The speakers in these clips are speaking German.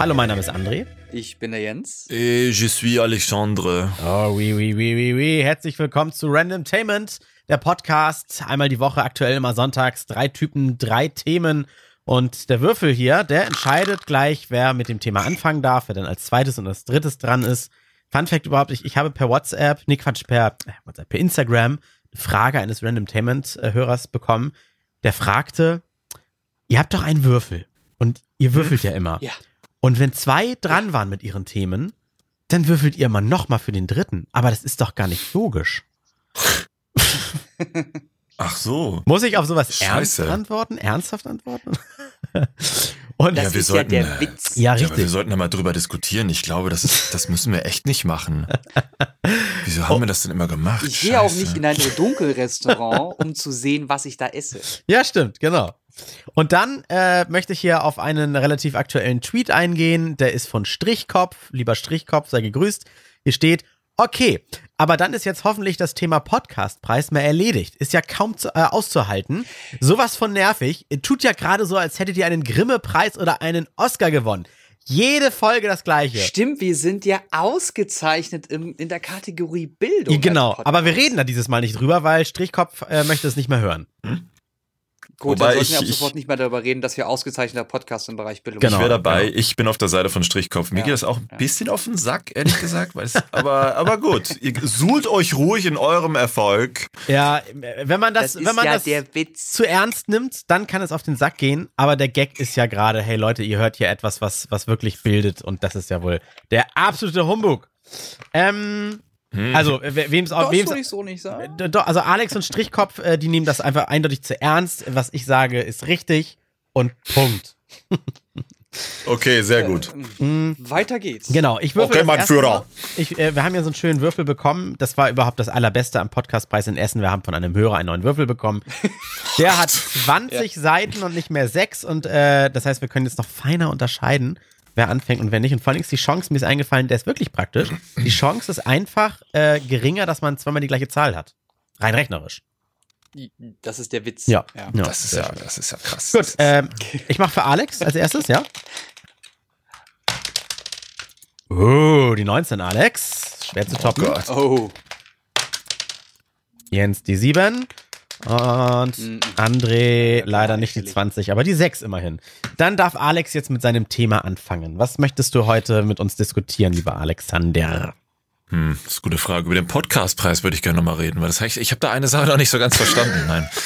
Hallo, mein Name ist André. Ich bin der Jens. Et je suis Alexandre. Oh, oui, oui, oui, oui, oui. Herzlich willkommen zu Randomtainment, der Podcast. Einmal die Woche, aktuell immer sonntags. Drei Typen, drei Themen. Und der Würfel hier, der entscheidet gleich, wer mit dem Thema anfangen darf, wer dann als zweites und als drittes dran ist. Fun Fact überhaupt, ich, ich habe per WhatsApp, nee Quatsch, per, äh, WhatsApp, per Instagram eine Frage eines Randomtainment-Hörers bekommen, der fragte, ihr habt doch einen Würfel und ihr würfelt ja immer. Ja. Und wenn zwei dran waren mit ihren Themen, dann würfelt ihr mal nochmal für den dritten. Aber das ist doch gar nicht logisch. Ach so. Muss ich auf sowas Scheiße. ernst antworten? Ernsthaft antworten? Und Das Ja, wir ist sollten, ja der äh, Witz. ja, Ja, aber wir richtig. sollten da mal drüber diskutieren. Ich glaube, das, ist, das müssen wir echt nicht machen. Wieso haben wir das denn immer gemacht? Ich gehe auch nicht in ein Dunkelrestaurant, um zu sehen, was ich da esse. Ja, stimmt, genau. Und dann äh, möchte ich hier auf einen relativ aktuellen Tweet eingehen. Der ist von Strichkopf. Lieber Strichkopf, sei gegrüßt. Hier steht, okay, aber dann ist jetzt hoffentlich das Thema Podcastpreis mehr erledigt. Ist ja kaum zu, äh, auszuhalten. Sowas von nervig. Tut ja gerade so, als hättet ihr einen Grimme-Preis oder einen Oscar gewonnen. Jede Folge das gleiche. Stimmt, wir sind ja ausgezeichnet im, in der Kategorie Bildung. Genau, aber wir reden da dieses Mal nicht drüber, weil Strichkopf äh, möchte es nicht mehr hören. Gut, Wobei dann sollten wir ab ich- sofort nicht mehr darüber reden, dass wir ausgezeichneter Podcast im Bereich Bildung Genau. Ich wäre dabei. Ich bin auf der Seite von Strichkopf. Mir Ja. geht das auch ein Ja. bisschen auf den Sack, ehrlich gesagt. Weil es, aber, aber gut. Ihr suhlt euch ruhig in eurem Erfolg. Ja, wenn man das, Das wenn man ja das der Witz. zu ernst nimmt, dann kann es auf den Sack gehen. Aber der Gag ist ja gerade, hey Leute, ihr hört hier etwas, was, was wirklich bildet. Und das ist ja wohl der absolute Humbug. Ähm, Hm. Also, we- wem's auch, Das würde ich so nicht sagen. äh, doch, also Alex und Strichkopf, äh, die nehmen das einfach eindeutig zu ernst. Was ich sage, ist richtig. Und Punkt. Okay, sehr gut. Mhm. Weiter geht's. Genau, ich würfel Okay, mein Führer. Ich, äh, wir haben ja so einen schönen Würfel bekommen. Das war überhaupt das Allerbeste am Podcastpreis in Essen. Wir haben von einem Hörer einen neuen Würfel bekommen. Der hat 20 Seiten und nicht mehr sechs. Und äh, das heißt, wir können jetzt noch feiner unterscheiden, wer anfängt und wer nicht. Und vor allem ist die Chance, mir ist eingefallen, der ist wirklich praktisch. Die Chance ist einfach äh, geringer, dass man zweimal die gleiche Zahl hat. Rein rechnerisch. Das ist der Witz. Ja. ja. ja. Das ist ja, das ist ja krass. Gut, ähm, ich mache für Alex als erstes, ja? Oh, die 19, Alex. Schwer zu toppen. Gott. Oh. Jens die 7 und Mhm. André leider nicht die chillig. 20, aber die 6 immerhin. Dann darf Alex jetzt mit seinem Thema anfangen. Was möchtest du heute mit uns diskutieren, lieber Alexander? Hm, das ist eine gute Frage. Über den Podcastpreis würde ich gerne nochmal reden, weil das heißt, ich habe da eine Sache noch nicht so ganz verstanden. Nein.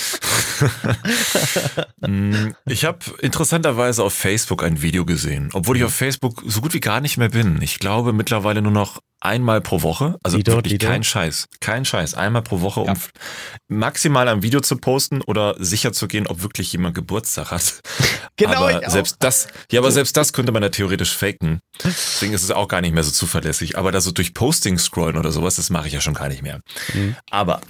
Hm, ich habe interessanterweise auf Facebook ein Video gesehen, obwohl ich auf Facebook so gut wie gar nicht mehr bin. Ich glaube mittlerweile nur noch einmal pro Woche. Also Lido, wirklich Lido. kein Scheiß. Kein Scheiß. Einmal pro Woche, um maximal ein Video zu posten oder sicher zu gehen, ob wirklich jemand Geburtstag hat. Genau, aber selbst das, ja, aber selbst das könnte man ja theoretisch faken. Deswegen ist es auch gar nicht mehr so zuverlässig. Aber da so durch Posting scrollen oder sowas, das mache ich ja schon gar nicht mehr. Mhm. Aber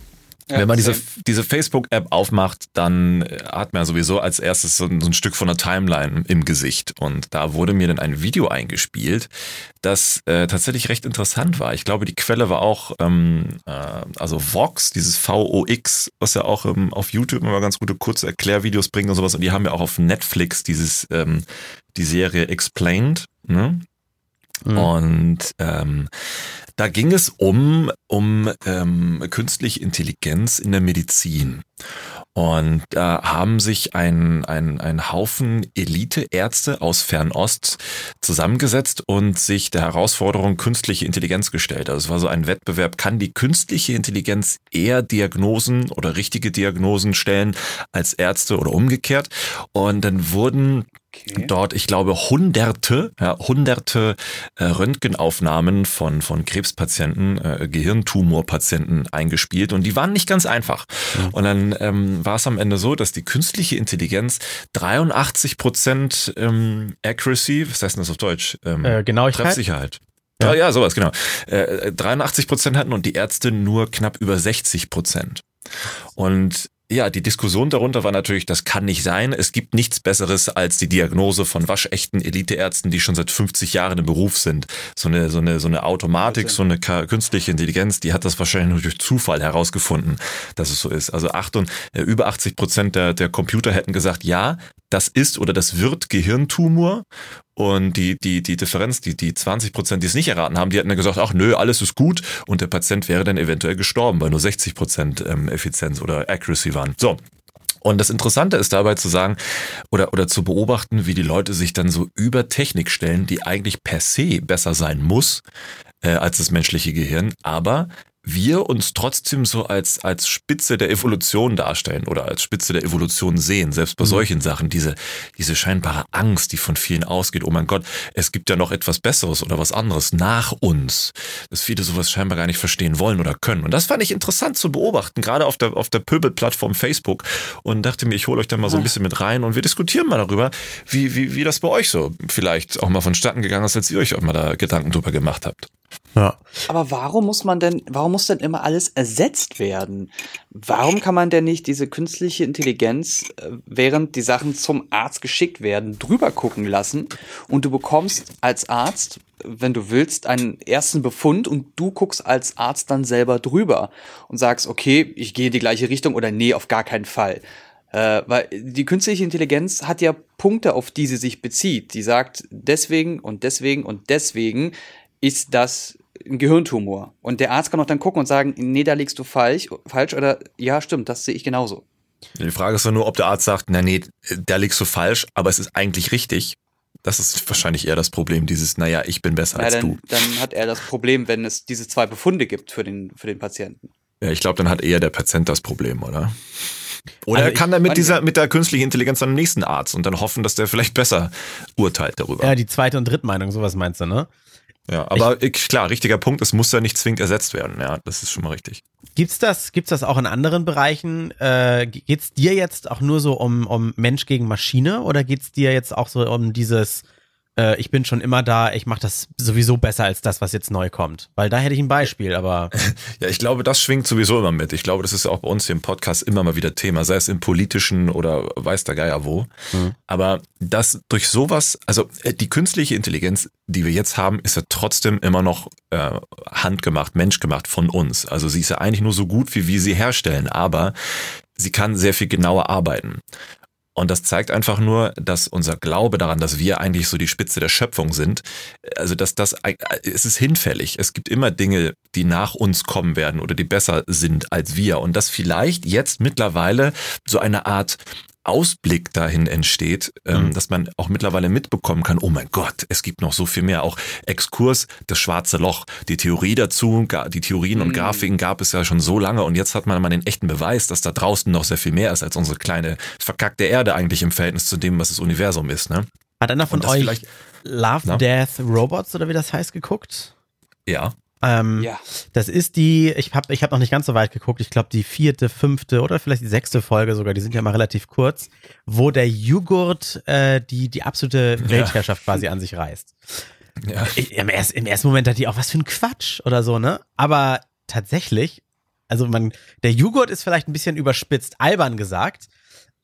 Ja, wenn man diese, same. diese Facebook-App aufmacht, dann äh, hat man ja sowieso als erstes so ein, so ein Stück von der Timeline im Gesicht. Und da wurde mir dann ein Video eingespielt, das äh, tatsächlich recht interessant war. Ich glaube, die Quelle war auch, ähm, äh, also Vox, dieses VOX, was ja auch ähm, auf YouTube immer ganz gute kurze Erklärvideos bringt und sowas. Und die haben ja auch auf Netflix dieses, ähm, die Serie Explained. Ne? Mhm. Und ähm, da ging es um, um ähm, künstliche Intelligenz in der Medizin. Und da haben sich ein, ein, ein Haufen Eliteärzte aus Fernost zusammengesetzt und sich der Herausforderung künstliche Intelligenz gestellt. Also es war so ein Wettbewerb, kann die künstliche Intelligenz eher Diagnosen oder richtige Diagnosen stellen als Ärzte oder umgekehrt. Und dann wurden Okay. dort, ich glaube, hunderte, ja, hunderte äh, Röntgenaufnahmen von, von Krebspatienten, äh, Gehirntumorpatienten eingespielt und die waren nicht ganz einfach. Und dann ähm, war es am Ende so, dass die künstliche Intelligenz 83 Prozent ähm, Accuracy, was heißt denn das auf Deutsch? Ähm, Äh, Genauigkeit? Treffsicherheit. Ja. Ja. ja, sowas, genau. Äh, 83 Prozent hatten und die Ärzte nur knapp über 60 Prozent. Und ja, die Diskussion darunter war natürlich, das kann nicht sein. Es gibt nichts Besseres als die Diagnose von waschechten Eliteärzten, die schon seit 50 Jahren im Beruf sind. So eine, so eine, so eine Automatik, so eine künstliche Intelligenz, die hat das wahrscheinlich nur durch Zufall herausgefunden, dass es so ist. Also acht und, äh, über 80 Prozent der, der Computer hätten gesagt, ja, das ist oder das wird Gehirntumor. Und die, die, die Differenz, die, die 20 Prozent, die es nicht erraten haben, die hatten dann gesagt, ach nö, alles ist gut. Und der Patient wäre dann eventuell gestorben, weil nur 60 Prozent ähm, Effizienz oder Accuracy waren. So. Und das Interessante ist dabei zu sagen oder, oder zu beobachten, wie die Leute sich dann so über Technik stellen, die eigentlich per se besser sein muss äh, als das menschliche Gehirn, aber wir uns trotzdem so als, als Spitze der Evolution darstellen oder als Spitze der Evolution sehen, selbst bei mhm. solchen Sachen, diese, diese scheinbare Angst, die von vielen ausgeht, oh mein Gott, es gibt ja noch etwas Besseres oder was anderes nach uns, dass viele sowas scheinbar gar nicht verstehen wollen oder können. Und das fand ich interessant zu beobachten, gerade auf der, auf der Pöbel-Plattform Facebook und dachte mir, ich hole euch da mal so ein bisschen mit rein und wir diskutieren mal darüber, wie, wie, wie das bei euch so vielleicht auch mal vonstatten gegangen ist, als ihr euch auch mal da Gedanken drüber gemacht habt. Ja. Aber warum muss man denn, warum muss denn immer alles ersetzt werden? Warum kann man denn nicht diese künstliche Intelligenz, äh, während die Sachen zum Arzt geschickt werden, drüber gucken lassen und du bekommst als Arzt, wenn du willst, einen ersten Befund und du guckst als Arzt dann selber drüber und sagst, okay, ich gehe in die gleiche Richtung oder nee, auf gar keinen Fall. Äh, weil die künstliche Intelligenz hat ja Punkte, auf die sie sich bezieht. Die sagt, deswegen und deswegen und deswegen ist das ein Gehirntumor. Und der Arzt kann auch dann gucken und sagen, nee, da liegst du falsch, falsch oder ja, stimmt, das sehe ich genauso. Die Frage ist ja nur, ob der Arzt sagt, na nee, da liegst du falsch, aber es ist eigentlich richtig. Das ist wahrscheinlich eher das Problem, dieses, naja, ich bin besser ja, als dann, du. Dann hat er das Problem, wenn es diese zwei Befunde gibt für den, für den Patienten. Ja, ich glaube, dann hat eher der Patient das Problem, oder? Oder also er kann dann mit dieser, mit der künstlichen Intelligenz dann den nächsten Arzt und dann hoffen, dass der vielleicht besser urteilt darüber. Ja, die zweite und dritte Meinung, sowas meinst du, ne? Ja, aber ich, klar, richtiger Punkt, es muss ja nicht zwingend ersetzt werden. Ja, das ist schon mal richtig. Gibt's das, gibt's das auch in anderen Bereichen? Äh, geht's dir jetzt auch nur so um, um Mensch gegen Maschine oder geht's dir jetzt auch so um dieses äh, ich bin schon immer da, ich mache das sowieso besser als das, was jetzt neu kommt. Weil da hätte ich ein Beispiel, aber. Ja, ich glaube, das schwingt sowieso immer mit. Ich glaube, das ist ja auch bei uns hier im Podcast immer mal wieder Thema, sei es im politischen oder weiß der Geier wo. Mhm. Aber das durch sowas, also äh, die künstliche Intelligenz, die wir jetzt haben, ist ja trotzdem immer noch äh, handgemacht, menschgemacht von uns. Also sie ist ja eigentlich nur so gut, wie wir sie herstellen, aber sie kann sehr viel genauer arbeiten. Und das zeigt einfach nur, dass unser Glaube daran, dass wir eigentlich so die Spitze der Schöpfung sind, also dass das, es ist hinfällig. Es gibt immer Dinge, die nach uns kommen werden oder die besser sind als wir. Und dass vielleicht jetzt mittlerweile so eine Art Ausblick dahin entsteht, ähm, mhm. dass man auch mittlerweile mitbekommen kann, oh mein Gott, es gibt noch so viel mehr. Auch Exkurs, das schwarze Loch, die Theorie dazu, die Theorien mhm. und Grafiken gab es ja schon so lange und jetzt hat man mal den echten Beweis, dass da draußen noch sehr viel mehr ist als unsere kleine verkackte Erde eigentlich im Verhältnis zu dem, was das Universum ist. Ne? Hat einer von euch Love, na? Death, Robots oder wie das heißt geguckt? Ja. Ähm, ja. Das ist die, ich habe ich hab noch nicht ganz so weit geguckt, ich glaube die vierte, fünfte oder vielleicht die sechste Folge sogar, die sind ja mal relativ kurz, wo der Joghurt äh, die, die absolute Weltherrschaft ja. quasi an sich reißt. Ja. Im, erst, Im ersten Moment dachte ich auch, was für ein Quatsch oder so, ne? Aber tatsächlich, also man, der Joghurt ist vielleicht ein bisschen überspitzt, albern gesagt,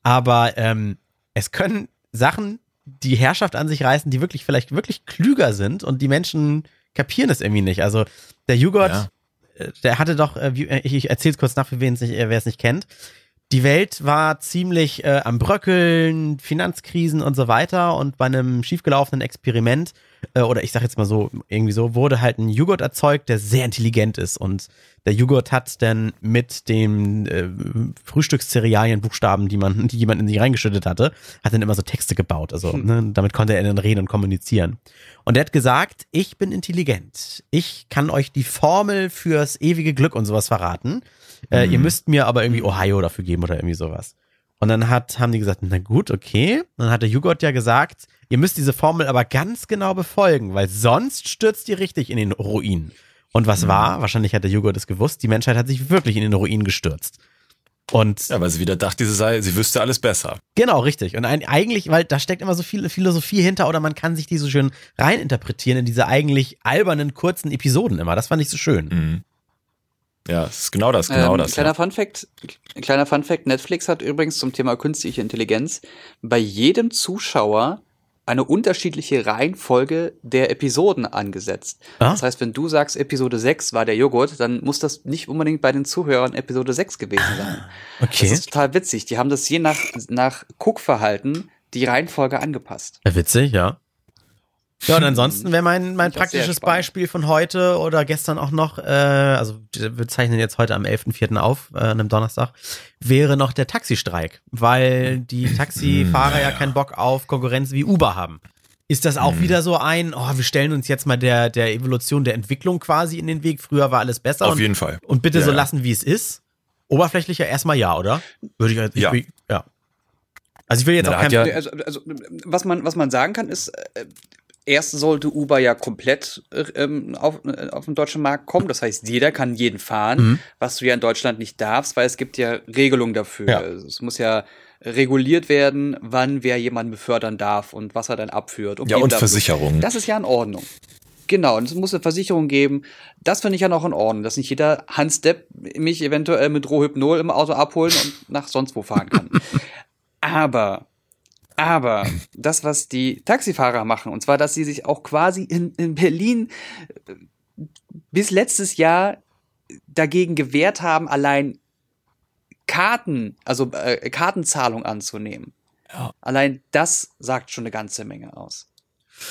aber ähm, es können Sachen die Herrschaft an sich reißen, die wirklich vielleicht wirklich klüger sind und die Menschen kapieren es irgendwie nicht. Also der Joghurt, ja. Äh, der hatte doch, äh, äh, ich erzähle es kurz nach, für wen es nicht, wer es nicht kennt. Die Welt war ziemlich äh, am Bröckeln, Finanzkrisen und so weiter. Und bei einem schiefgelaufenen Experiment, äh, oder ich sag jetzt mal so, irgendwie so, wurde halt ein Joghurt erzeugt, der sehr intelligent ist. Und der Joghurt hat dann mit den äh, Frühstückszerealienbuchstaben, die man, die jemand in sich reingeschüttet hatte, hat dann immer so Texte gebaut. Also hm. ne, damit konnte er dann reden und kommunizieren. Und er hat gesagt, ich bin intelligent. Ich kann euch die Formel fürs ewige Glück und sowas verraten. Äh, mhm. Ihr müsst mir aber irgendwie Ohio dafür geben oder irgendwie sowas. Und dann hat, haben die gesagt, na gut, okay. dann hat der Joghurt ja gesagt, ihr müsst diese Formel aber ganz genau befolgen, weil sonst stürzt ihr richtig in den Ruin. Und was mhm. war? Wahrscheinlich hat der Joghurt es gewusst, die Menschheit hat sich wirklich in den Ruin gestürzt. Und ja, weil sie wieder dachte, sie, sei, sie wüsste alles besser. Genau, richtig. Und ein, eigentlich, weil da steckt immer so viel Philosophie hinter oder man kann sich die so schön reininterpretieren in diese eigentlich albernen, kurzen Episoden immer. Das fand ich so schön. Mhm. Ja, es ist genau das, genau ähm, das. Kleiner ja. Fun Fact, kleiner Fun Fact, Netflix hat übrigens zum Thema künstliche Intelligenz bei jedem Zuschauer eine unterschiedliche Reihenfolge der Episoden angesetzt. Ah? Das heißt, wenn du sagst, Episode 6 war der Joghurt, dann muss das nicht unbedingt bei den Zuhörern Episode 6 gewesen sein. Okay. Das ist total witzig. Die haben das je nach, nach Guckverhalten die Reihenfolge angepasst. Ja, witzig, ja. Ja, und ansonsten wäre mein, mein praktisches Beispiel von heute oder gestern auch noch, äh, also wir zeichnen jetzt heute am 11.04. auf, äh, einem Donnerstag, wäre noch der Taxistreik, weil die Taxifahrer ja keinen Bock auf Konkurrenz wie Uber haben. Ist das auch mhm. wieder so ein, oh, wir stellen uns jetzt mal der, der Evolution der Entwicklung quasi in den Weg, früher war alles besser. Auf und, jeden Fall. Und bitte ja, so lassen, wie es ist? Oberflächlicher erstmal ja, oder? Würde ich, ich ja. ja. Also ich will jetzt Na, auch kein ja also, also, was man was man sagen kann ist äh, erst sollte Uber ja komplett ähm, auf, äh, auf den deutschen Markt kommen. Das heißt, jeder kann jeden fahren, mhm. was du ja in Deutschland nicht darfst, weil es gibt ja Regelungen dafür. Ja. Es muss ja reguliert werden, wann wer jemanden befördern darf und was er dann abführt. ja, und Versicherung. Das ist ja in Ordnung. Genau, und es muss eine Versicherung geben. Das finde ich ja noch in Ordnung, dass nicht jeder Hans Depp mich eventuell mit Rohypnol im Auto abholen und nach sonst wo fahren kann. Aber aber das, was die Taxifahrer machen, und zwar, dass sie sich auch quasi in, in Berlin äh, bis letztes Jahr dagegen gewehrt haben, allein Karten, also äh, Kartenzahlung anzunehmen. Ja. Allein das sagt schon eine ganze Menge aus.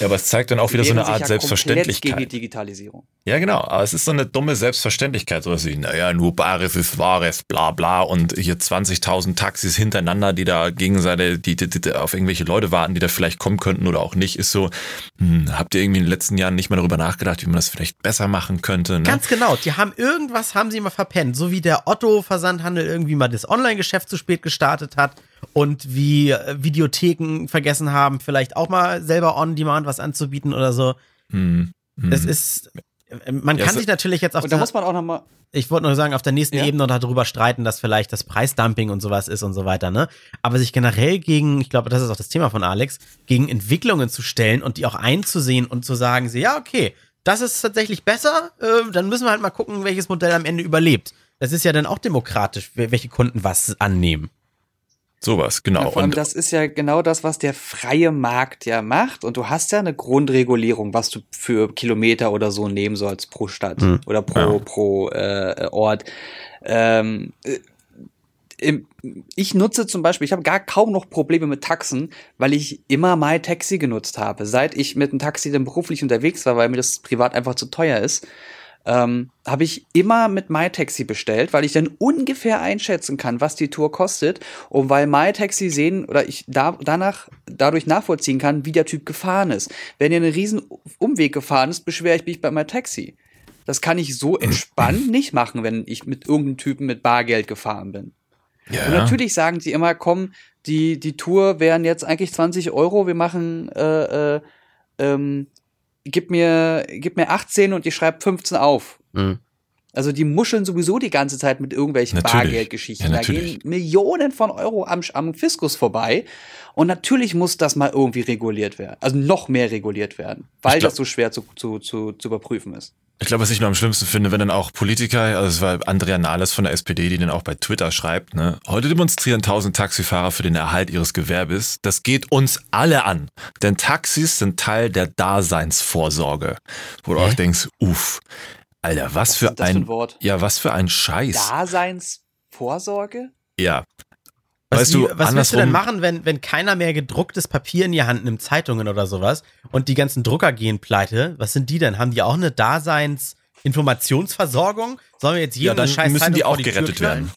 Ja, aber es zeigt dann auch wieder so eine Art ja Selbstverständlichkeit. Gegen die Digitalisierung. Ja, genau. Aber es ist so eine dumme Selbstverständlichkeit. So wie, naja, nur Bares ist Wahres, bla bla. Und hier 20.000 Taxis hintereinander, die da gegenseitig die, die, die, auf irgendwelche Leute warten, die da vielleicht kommen könnten oder auch nicht, ist so, hm, habt ihr irgendwie in den letzten Jahren nicht mal darüber nachgedacht, wie man das vielleicht besser machen könnte? Ne? Ganz genau. Die haben irgendwas, haben sie mal verpennt. So wie der Otto-Versandhandel irgendwie mal das Online-Geschäft zu spät gestartet hat und wie äh, Videotheken vergessen haben, vielleicht auch mal selber on-demand was anzubieten oder so. Hm. Hm. Es ist, äh, man ja, kann sich natürlich jetzt auf und da muss man auch noch mal ich wollte nur sagen, auf der nächsten ja? Ebene darüber streiten, dass vielleicht das Preisdumping und sowas ist und so weiter, ne? Aber sich generell gegen, ich glaube, das ist auch das Thema von Alex, gegen Entwicklungen zu stellen und die auch einzusehen und zu sagen, ja, okay, das ist tatsächlich besser, äh, dann müssen wir halt mal gucken, welches Modell am Ende überlebt. Das ist ja dann auch demokratisch, welche Kunden was annehmen. Sowas, genau. Ja, vor allem, das ist ja genau das, was der freie Markt ja macht. Und du hast ja eine Grundregulierung, was du für Kilometer oder so nehmen sollst pro Stadt mhm. oder pro, ja. pro äh, Ort. Ähm, äh, ich nutze zum Beispiel, ich habe gar kaum noch Probleme mit Taxen, weil ich immer MyTaxi genutzt habe. Seit ich mit einem Taxi dann beruflich unterwegs war, weil mir das privat einfach zu teuer ist, ähm, habe ich immer mit MyTaxi bestellt, weil ich dann ungefähr einschätzen kann, was die Tour kostet und weil MyTaxi sehen oder ich da, danach dadurch nachvollziehen kann, wie der Typ gefahren ist. Wenn er einen riesen Umweg gefahren ist, beschwere ich mich bei MyTaxi. Das kann ich so entspannt nicht machen, wenn ich mit irgendeinem Typen mit Bargeld gefahren bin. Ja. Und natürlich sagen sie immer, komm, die, die Tour wären jetzt eigentlich 20 Euro, wir machen äh, äh, ähm, gib mir, gib mir 18 und ich schreibe 15 auf. Mhm. Also die muscheln sowieso die ganze Zeit mit irgendwelchen natürlich. Bargeldgeschichten. Ja, da gehen Millionen von Euro am, am Fiskus vorbei. Und natürlich muss das mal irgendwie reguliert werden. Also noch mehr reguliert werden, weil glaub, das so schwer zu, zu, zu, zu überprüfen ist. Ich glaube, was ich noch am schlimmsten finde, wenn dann auch Politiker, also es war Andrea Nahles von der SPD, die dann auch bei Twitter schreibt, ne, heute demonstrieren tausend Taxifahrer für den Erhalt ihres Gewerbes. Das geht uns alle an. Denn Taxis sind Teil der Daseinsvorsorge. Wo du auch denkst, uff, Alter, was, was für ein, für ein Ja, was für ein Scheiß. Daseinsvorsorge? Ja, was, weißt du, was willst du denn machen, wenn, wenn keiner mehr gedrucktes Papier in die Hand nimmt, Zeitungen oder sowas, und die ganzen Drucker gehen pleite? Was sind die denn? Haben die auch eine Daseinsinformationsversorgung? Sollen wir jetzt jedem ja, dann scheiß müssen Zeitung die auch gerettet werden.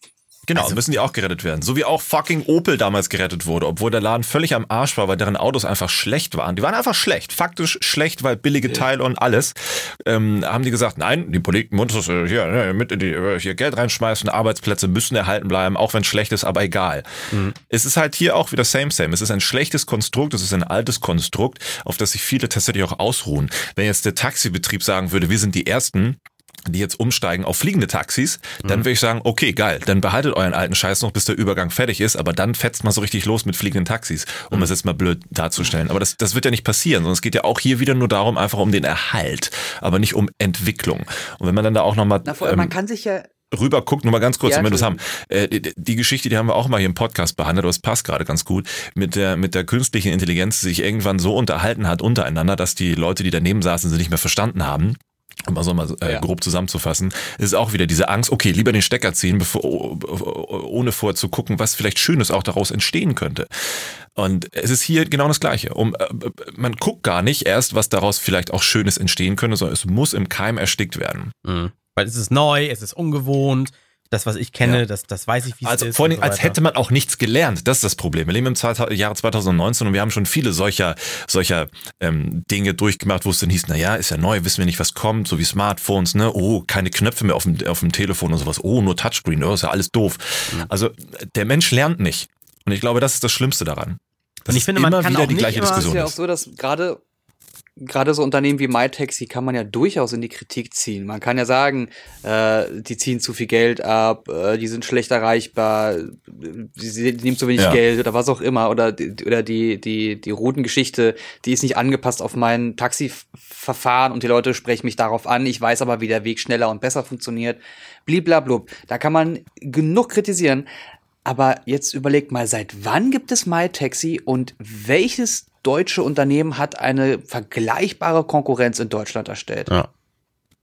Genau, also, müssen die auch gerettet werden. So wie auch fucking Opel damals gerettet wurde, obwohl der Laden völlig am Arsch war, weil deren Autos einfach schlecht waren. Die waren einfach schlecht, faktisch schlecht, weil billige Teile und alles. Ähm, haben die gesagt, nein, die Politik muss äh, hier, ne, äh, hier Geld reinschmeißen, Arbeitsplätze müssen erhalten bleiben, auch wenn es schlecht ist, aber egal. Mhm. Es ist halt hier auch wieder same same. Es ist ein schlechtes Konstrukt, es ist ein altes Konstrukt, auf das sich viele tatsächlich auch ausruhen. Wenn jetzt der Taxibetrieb sagen würde, wir sind die Ersten, die jetzt umsteigen auf fliegende Taxis, dann mhm. würde ich sagen, okay, geil, dann behaltet euren alten Scheiß noch, bis der Übergang fertig ist, aber dann fetzt mal so richtig los mit fliegenden Taxis, um mhm. es jetzt mal blöd darzustellen. Aber das, das wird ja nicht passieren, sondern es geht ja auch hier wieder nur darum, einfach um den Erhalt, aber nicht um Entwicklung. Und wenn man dann da auch nochmal... Na, vor allem, ähm, man kann sich ja rüber guckt, nur mal ganz kurz, ja, damit wir das haben. Äh, die, die, Geschichte, die haben wir auch mal hier im Podcast behandelt, aber es passt gerade ganz gut, mit der, mit der künstlichen Intelligenz, die sich irgendwann so unterhalten hat untereinander, dass die Leute, die daneben saßen, sie nicht mehr verstanden haben um mal so mal äh, ja. grob zusammenzufassen, ist auch wieder diese Angst, okay, lieber den Stecker ziehen, bevor, ohne vorher zu gucken, was vielleicht Schönes auch daraus entstehen könnte. Und es ist hier genau das Gleiche. Um, äh, man guckt gar nicht erst, was daraus vielleicht auch Schönes entstehen könnte, sondern es muss im Keim erstickt werden. Mhm. Weil es ist neu, es ist ungewohnt. Das, was ich kenne, ja. das, das weiß ich, wie also es ist. Vor allem, so als hätte man auch nichts gelernt. Das ist das Problem. Wir leben im Jahr 2019 und wir haben schon viele solcher, solcher ähm, Dinge durchgemacht, wo es dann hieß, na ja, ist ja neu, wissen wir nicht, was kommt, so wie Smartphones, ne? Oh, keine Knöpfe mehr auf dem, auf dem Telefon und sowas. Oh, nur Touchscreen, oh, ist ja alles doof. Mhm. Also der Mensch lernt nicht. Und ich glaube, das ist das Schlimmste daran. Das und ich finde, man kann wieder auch die gleiche immer, Diskussion. Es ist ja auch so, dass gerade gerade so Unternehmen wie MyTaxi kann man ja durchaus in die Kritik ziehen. Man kann ja sagen, äh, die ziehen zu viel Geld ab, äh, die sind schlecht erreichbar, sie nehmen zu wenig ja. Geld oder was auch immer oder oder die die die Routengeschichte, die ist nicht angepasst auf mein Taxiverfahren und die Leute sprechen mich darauf an. Ich weiß aber, wie der Weg schneller und besser funktioniert. Bliblablub. Da kann man genug kritisieren. Aber jetzt überlegt mal, seit wann gibt es MyTaxi und welches deutsche Unternehmen hat eine vergleichbare Konkurrenz in Deutschland erstellt. Ja.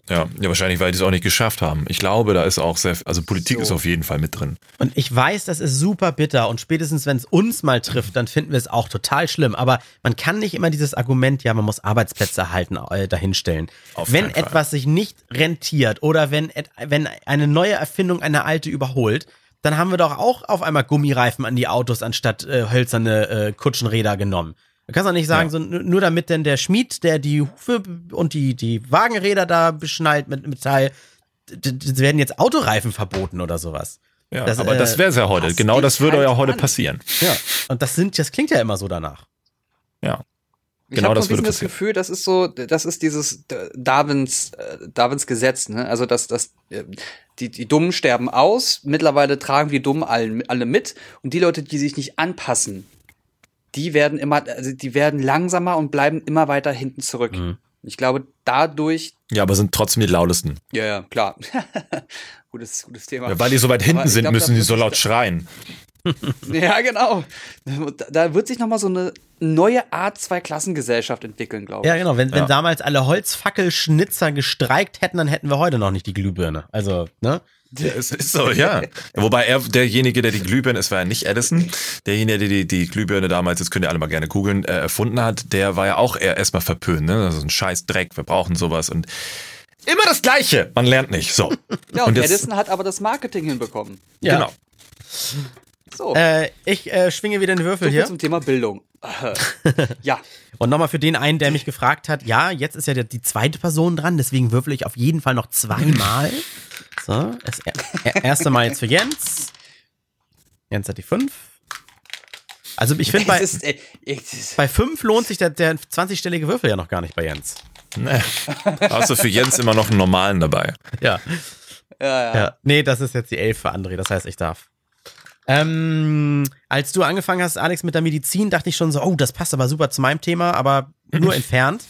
Ja, ja, wahrscheinlich, weil die es auch nicht geschafft haben. Ich glaube, da ist auch sehr, also Politik so. ist auf jeden Fall mit drin. Und ich weiß, das ist super bitter und spätestens, wenn es uns mal trifft, dann finden wir es auch total schlimm. Aber man kann nicht immer dieses Argument, ja, man muss Arbeitsplätze erhalten, äh, dahinstellen. Auf wenn etwas sich nicht rentiert oder wenn, wenn eine neue Erfindung eine alte überholt, dann haben wir doch auch auf einmal Gummireifen an die Autos anstatt äh, hölzerne äh, Kutschenräder genommen. Du kannst auch nicht sagen, ja. so, nur damit denn der Schmied, der die Hufe und die, die Wagenräder da beschnallt mit Metall, werden jetzt Autoreifen verboten oder sowas. Ja, das, aber äh, das wäre es ja heute. Genau das würde ja heute an. passieren. Ja. Und das sind, das klingt ja immer so danach. Ja. Genau ich habe so das Gefühl, das ist so, das ist dieses Darwins, äh, Darwins Gesetz, ne? Also dass, dass äh, die, die Dummen sterben aus, mittlerweile tragen die Dummen alle, alle mit und die Leute, die sich nicht anpassen, die werden immer, also die werden langsamer und bleiben immer weiter hinten zurück. Mhm. Ich glaube, dadurch. Ja, aber sind trotzdem die lautesten. Ja, ja, klar. gutes, gutes Thema. Ja, weil die so weit hinten sind, glaub, müssen die so laut schreien. ja, genau. Da wird sich nochmal so eine neue Art Zwei-Klassengesellschaft entwickeln, glaube ich. Ja, genau. Wenn, ja. wenn damals alle Holzfackelschnitzer gestreikt hätten, dann hätten wir heute noch nicht die Glühbirne. Also, ne? Ja, es ist so, ja. Wobei er, derjenige, der die Glühbirne, es war ja nicht Edison, derjenige, der die, die Glühbirne damals, jetzt könnt ihr alle mal gerne googeln, äh, erfunden hat, der war ja auch erstmal verpönt, ne? Also ein scheiß Dreck, wir brauchen sowas und immer das Gleiche. Man lernt nicht, so. Ja, und, und Edison hat aber das Marketing hinbekommen. Ja. Genau. So. Äh, ich äh, schwinge wieder den Würfel so hier. zum Thema Bildung. ja. Und nochmal für den einen, der mich gefragt hat, ja, jetzt ist ja die zweite Person dran, deswegen würfel ich auf jeden Fall noch zweimal. So, das erste Mal jetzt für Jens. Jens hat die 5. Also ich finde, bei, äh, bei 5 lohnt sich der, der 20-stellige Würfel ja noch gar nicht bei Jens. Nee. Hast du für Jens immer noch einen normalen dabei? Ja. Ja, ja. ja. Nee, das ist jetzt die 11 für André, das heißt, ich darf. Ähm, als du angefangen hast, Alex, mit der Medizin, dachte ich schon so, oh, das passt aber super zu meinem Thema, aber nur entfernt.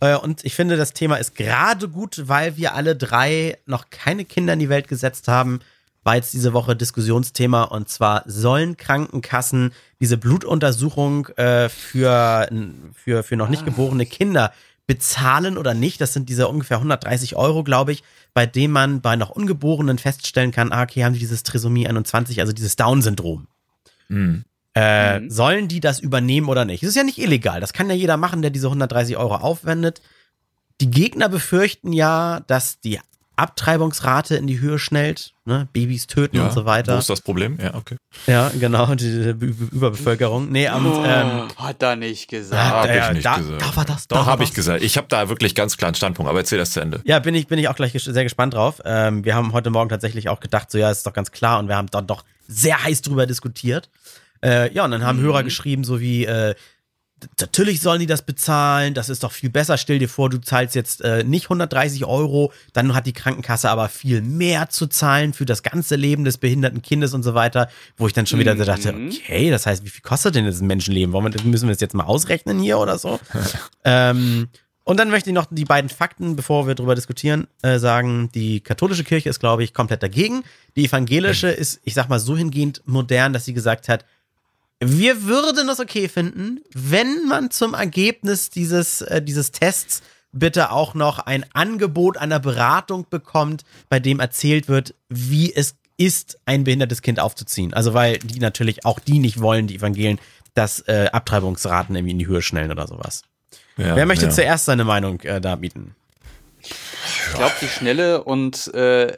Äh, und ich finde, das Thema ist gerade gut, weil wir alle drei noch keine Kinder in die Welt gesetzt haben. War jetzt diese Woche Diskussionsthema und zwar sollen Krankenkassen diese Blutuntersuchung äh, für, für, für noch nicht ah. geborene Kinder bezahlen oder nicht. Das sind diese ungefähr 130 Euro, glaube ich, bei denen man bei noch Ungeborenen feststellen kann, ah, okay, haben die dieses Trisomie 21, also dieses Down-Syndrom. Mhm. Äh, mhm. Sollen die das übernehmen oder nicht? Es ist ja nicht illegal. Das kann ja jeder machen, der diese 130 Euro aufwendet. Die Gegner befürchten ja, dass die Abtreibungsrate in die Höhe schnellt, ne? Babys töten ja, und so weiter. Wo ist das Problem? Ja, okay. Ja, genau, die Überbevölkerung. Nee, und, oh, ähm, hat er nicht gesagt. Hab ich nicht da, gesagt. Da war das. Doch, habe ich gesagt. Ich habe da wirklich ganz klar einen Standpunkt, aber erzähl das zu Ende. Ja, bin ich, bin ich auch gleich sehr gespannt drauf. Ähm, wir haben heute Morgen tatsächlich auch gedacht, so ja, ist doch ganz klar und wir haben dann doch sehr heiß drüber diskutiert. Äh, ja, und dann haben mhm. Hörer geschrieben, so wie, äh, natürlich sollen die das bezahlen, das ist doch viel besser. Stell dir vor, du zahlst jetzt äh, nicht 130 Euro, dann hat die Krankenkasse aber viel mehr zu zahlen für das ganze Leben des behinderten Kindes und so weiter, wo ich dann schon wieder mhm. dachte, okay, das heißt, wie viel kostet denn das ein Menschenleben? Warum müssen wir das jetzt mal ausrechnen hier oder so? ähm, und dann möchte ich noch die beiden Fakten, bevor wir darüber diskutieren, äh, sagen. Die katholische Kirche ist, glaube ich, komplett dagegen. Die evangelische ist, ich sag mal, so hingehend modern, dass sie gesagt hat, wir würden es okay finden, wenn man zum Ergebnis dieses, äh, dieses Tests bitte auch noch ein Angebot einer Beratung bekommt, bei dem erzählt wird, wie es ist, ein behindertes Kind aufzuziehen. Also weil die natürlich auch die nicht wollen, die Evangelien, dass äh, Abtreibungsraten irgendwie in die Höhe schnellen oder sowas. Ja, Wer möchte ja. zuerst seine Meinung äh, da bieten? Ich glaube, die schnelle und äh,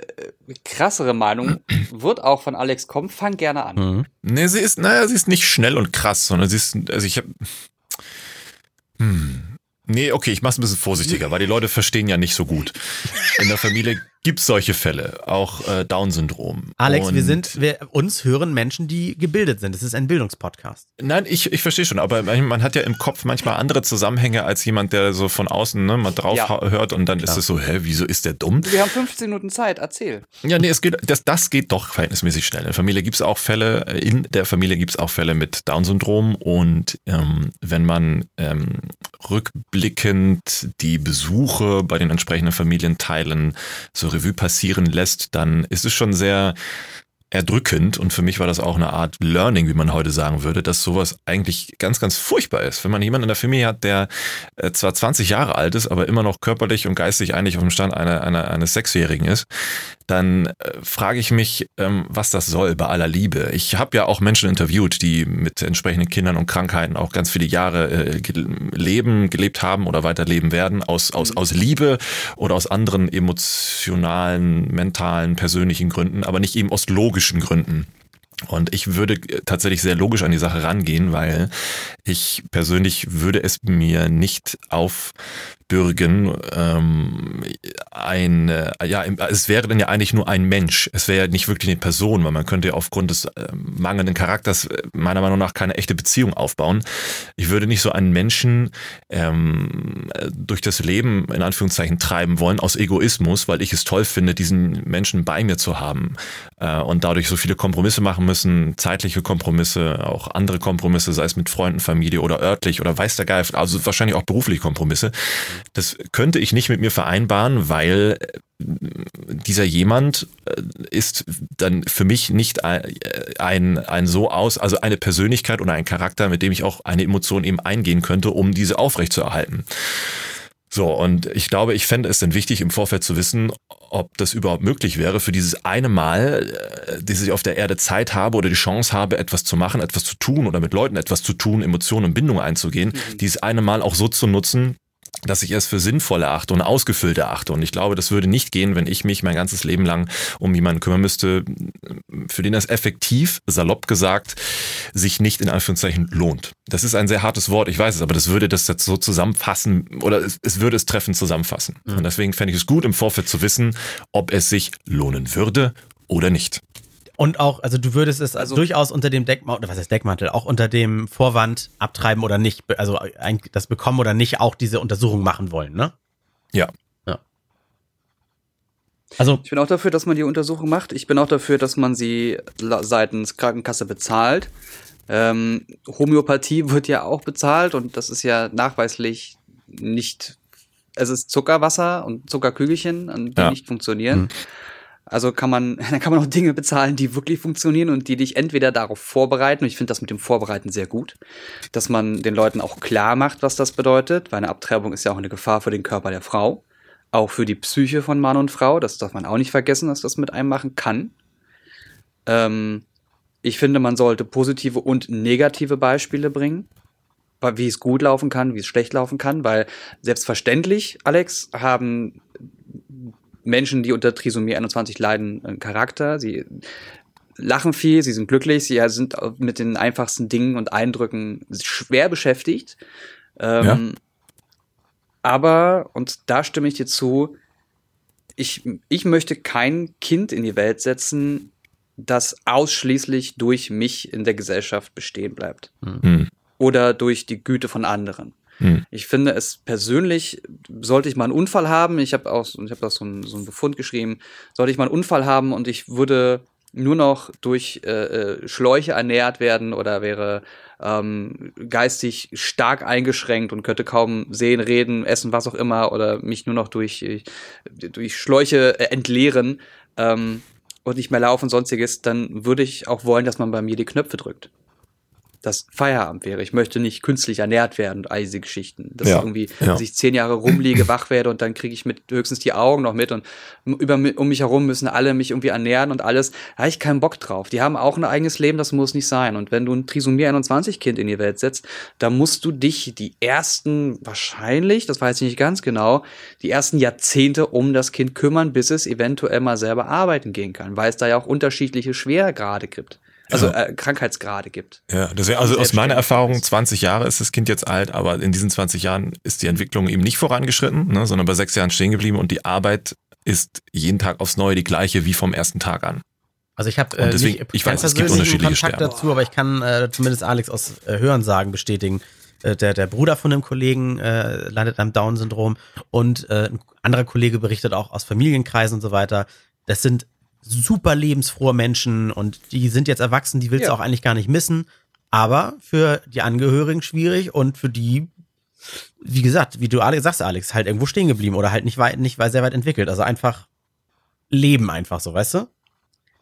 krassere Meinung wird auch von Alex kommen. Fang gerne an. Mhm. Nee, sie ist, naja, sie ist nicht schnell und krass, sondern sie ist, also ich hab, hm. Nee, okay, ich mach's ein bisschen vorsichtiger, weil die Leute verstehen ja nicht so gut. In der Familie gibt's solche Fälle, auch äh, Down-Syndrom. Alex, wir Und- sind, wir, uns hören Menschen, die gebildet sind. Es ist ein Bildungspodcast. Nein, ich, ich verstehe schon, aber man hat ja im Kopf manchmal andere Zusammenhänge als jemand, der so von außen ne, mal drauf Ja. hört und dann ist es so, hä, wieso ist der dumm? Wir haben 15 Minuten Zeit. Erzähl. Ja, nee, es geht, das, das geht doch verhältnismäßig schnell. In der Familie gibt's auch Fälle, äh, in der Familie gibt's auch Fälle mit Down-Syndrom und ähm, wenn man ähm, rückblickend die Besuche bei den entsprechenden Familienteilen so Revue passieren lässt, dann ist es schon sehr erdrückend und für mich war das auch eine Art Learning, wie man heute sagen würde, dass sowas eigentlich ganz, ganz furchtbar ist. Wenn man jemanden in der Familie hat, der äh, zwar 20 Jahre alt ist, aber immer noch körperlich und geistig eigentlich auf dem Stand einer, einer, eines Sechsjährigen ist, dann äh, frage ich mich, ähm, was das soll bei aller Liebe. Ich habe ja auch Menschen interviewt, die mit entsprechenden Kindern und Krankheiten auch ganz viele Jahre äh, leben, gelebt haben oder weiterleben werden, aus, aus, aus Liebe oder aus anderen emotionalen, mentalen, persönlichen Gründen, aber nicht eben aus logischen Gründen. Und ich würde äh, tatsächlich sehr logisch an die Sache rangehen, weil ich persönlich würde es mir nicht aufbürgen, ähm, ein, äh, ja, es wäre dann ja eigentlich nur ein Mensch. Es wäre ja nicht wirklich eine Person, weil man könnte ja aufgrund des äh, mangelnden Charakters äh, meiner Meinung nach keine echte Beziehung aufbauen. Ich würde nicht so einen Menschen ähm, äh, durch das Leben in Anführungszeichen treiben wollen aus Egoismus, weil ich es toll finde, diesen Menschen bei mir zu haben äh, und dadurch so viele Kompromisse machen müssen, zeitliche Kompromisse, auch andere Kompromisse, sei es mit Freunden, Familie oder örtlich oder weiß der Geist, also wahrscheinlich auch berufliche Kompromisse. Das könnte ich nicht mit mir vereinbaren, weil äh, dieser jemand äh, ist dann für mich nicht ein, äh, ein, ein so aus, also eine Persönlichkeit oder ein Charakter, mit dem ich auch eine Emotion eben eingehen könnte, um diese aufrechtzuerhalten. So, und ich glaube, ich fände es dann wichtig, im Vorfeld zu wissen, ob das überhaupt möglich wäre, für dieses eine Mal, dass ich auf der Erde Zeit habe oder die Chance habe, etwas zu machen, etwas zu tun oder mit Leuten etwas zu tun, Emotionen und Bindungen einzugehen, dieses eine Mal auch so zu nutzen, dass ich es für sinnvoll erachte und ausgefüllt erachte. Und ich glaube, das würde nicht gehen, wenn ich mich mein ganzes Leben lang um jemanden kümmern müsste, für den das effektiv, salopp gesagt, sich nicht in Anführungszeichen lohnt. Das ist ein sehr hartes Wort, ich weiß es, aber das würde das jetzt so zusammenfassen oder es, es würde es treffend zusammenfassen. Und deswegen fände ich es gut, im Vorfeld zu wissen, ob es sich lohnen würde oder nicht. Und auch, also du würdest es Also- durchaus unter dem Deckmantel, oder was heißt Deckmantel, auch unter dem Vorwand abtreiben oder nicht, also ein, das bekommen oder nicht auch diese Untersuchung machen wollen, ne? Ja. Also, Ich bin auch dafür, dass man die Untersuchung macht. Ich bin auch dafür, dass man sie seitens Krankenkasse bezahlt. Ähm, Homöopathie wird ja auch bezahlt und das ist ja nachweislich nicht. Es ist Zuckerwasser und Zuckerkügelchen, die Ja. nicht funktionieren. Also kann man, dann kann man auch Dinge bezahlen, die wirklich funktionieren und die dich entweder darauf vorbereiten. Und ich finde das mit dem Vorbereiten sehr gut, dass man den Leuten auch klar macht, was das bedeutet, weil eine Abtreibung ist ja auch eine Gefahr für den Körper der Frau auch für die Psyche von Mann und Frau. Das darf man auch nicht vergessen, dass das mit einem machen kann. Ähm, ich finde, man sollte positive und negative Beispiele bringen, wie es gut laufen kann, wie es schlecht laufen kann, weil selbstverständlich, Alex, haben Menschen, die unter Trisomie 21 leiden, einen Charakter. Sie lachen viel, sie sind glücklich, sie sind mit den einfachsten Dingen und Eindrücken schwer beschäftigt. Ähm, Aber, und da stimme ich dir zu, ich, ich möchte kein Kind in die Welt setzen, das ausschließlich durch mich in der Gesellschaft bestehen bleibt. Hm. Oder durch die Güte von anderen. Hm. Ich finde es persönlich, sollte ich mal einen Unfall haben, ich habe auch, ich habe da so einen, so einen Befund geschrieben, sollte ich mal einen Unfall haben und ich würde nur noch durch äh, äh, Schläuche ernährt werden oder wäre ähm, geistig stark eingeschränkt und könnte kaum sehen, reden, essen, was auch immer oder mich nur noch durch, durch Schläuche äh, entleeren ähm, und nicht mehr laufen, sonstiges, dann würde ich auch wollen, dass man bei mir die Knöpfe drückt. Dass Feierabend wäre. Ich möchte nicht künstlich ernährt werden und all diese Geschichten. Dass Ja, irgendwie, ja. dass ich zehn Jahre rumliege, wach werde und dann kriege ich mit höchstens die Augen noch mit und über um mich herum müssen alle mich irgendwie ernähren und alles. Da habe ich keinen Bock drauf. Die haben auch ein eigenes Leben, das muss nicht sein. Und wenn du ein Trisomie 21 Kind in die Welt setzt, dann musst du dich die ersten, wahrscheinlich, das weiß ich nicht ganz genau, die ersten Jahrzehnte um das Kind kümmern, bis es eventuell mal selber arbeiten gehen kann, weil es da ja auch unterschiedliche Schwergrade gibt. Also Ja. äh, Krankheitsgrade gibt. Ja, deswegen, also aus meiner Erfahrung, ist. 20 Jahre ist das Kind jetzt alt, aber in diesen 20 Jahren ist die Entwicklung eben nicht vorangeschritten, ne, sondern bei sechs Jahren stehen geblieben und die Arbeit ist jeden Tag aufs Neue die gleiche wie vom ersten Tag an. Also ich habe äh, deswegen- nicht ich keinen weiß, es gibt unterschiedliche Kontakt Sterben. dazu, aber ich kann äh, zumindest Alex aus äh, Hörensagen bestätigen. Äh, der, der Bruder von einem Kollegen äh, leidet am Down-Syndrom und äh, ein anderer Kollege berichtet auch aus Familienkreisen und so weiter. Das sind super lebensfrohe Menschen und die sind jetzt erwachsen, die willst du Ja. auch eigentlich gar nicht missen. Aber für die Angehörigen schwierig und für die, wie gesagt, wie du Alex sagst, Alex, halt irgendwo stehen geblieben oder halt nicht weit, nicht weit, sehr weit entwickelt. Also einfach leben einfach so, weißt du?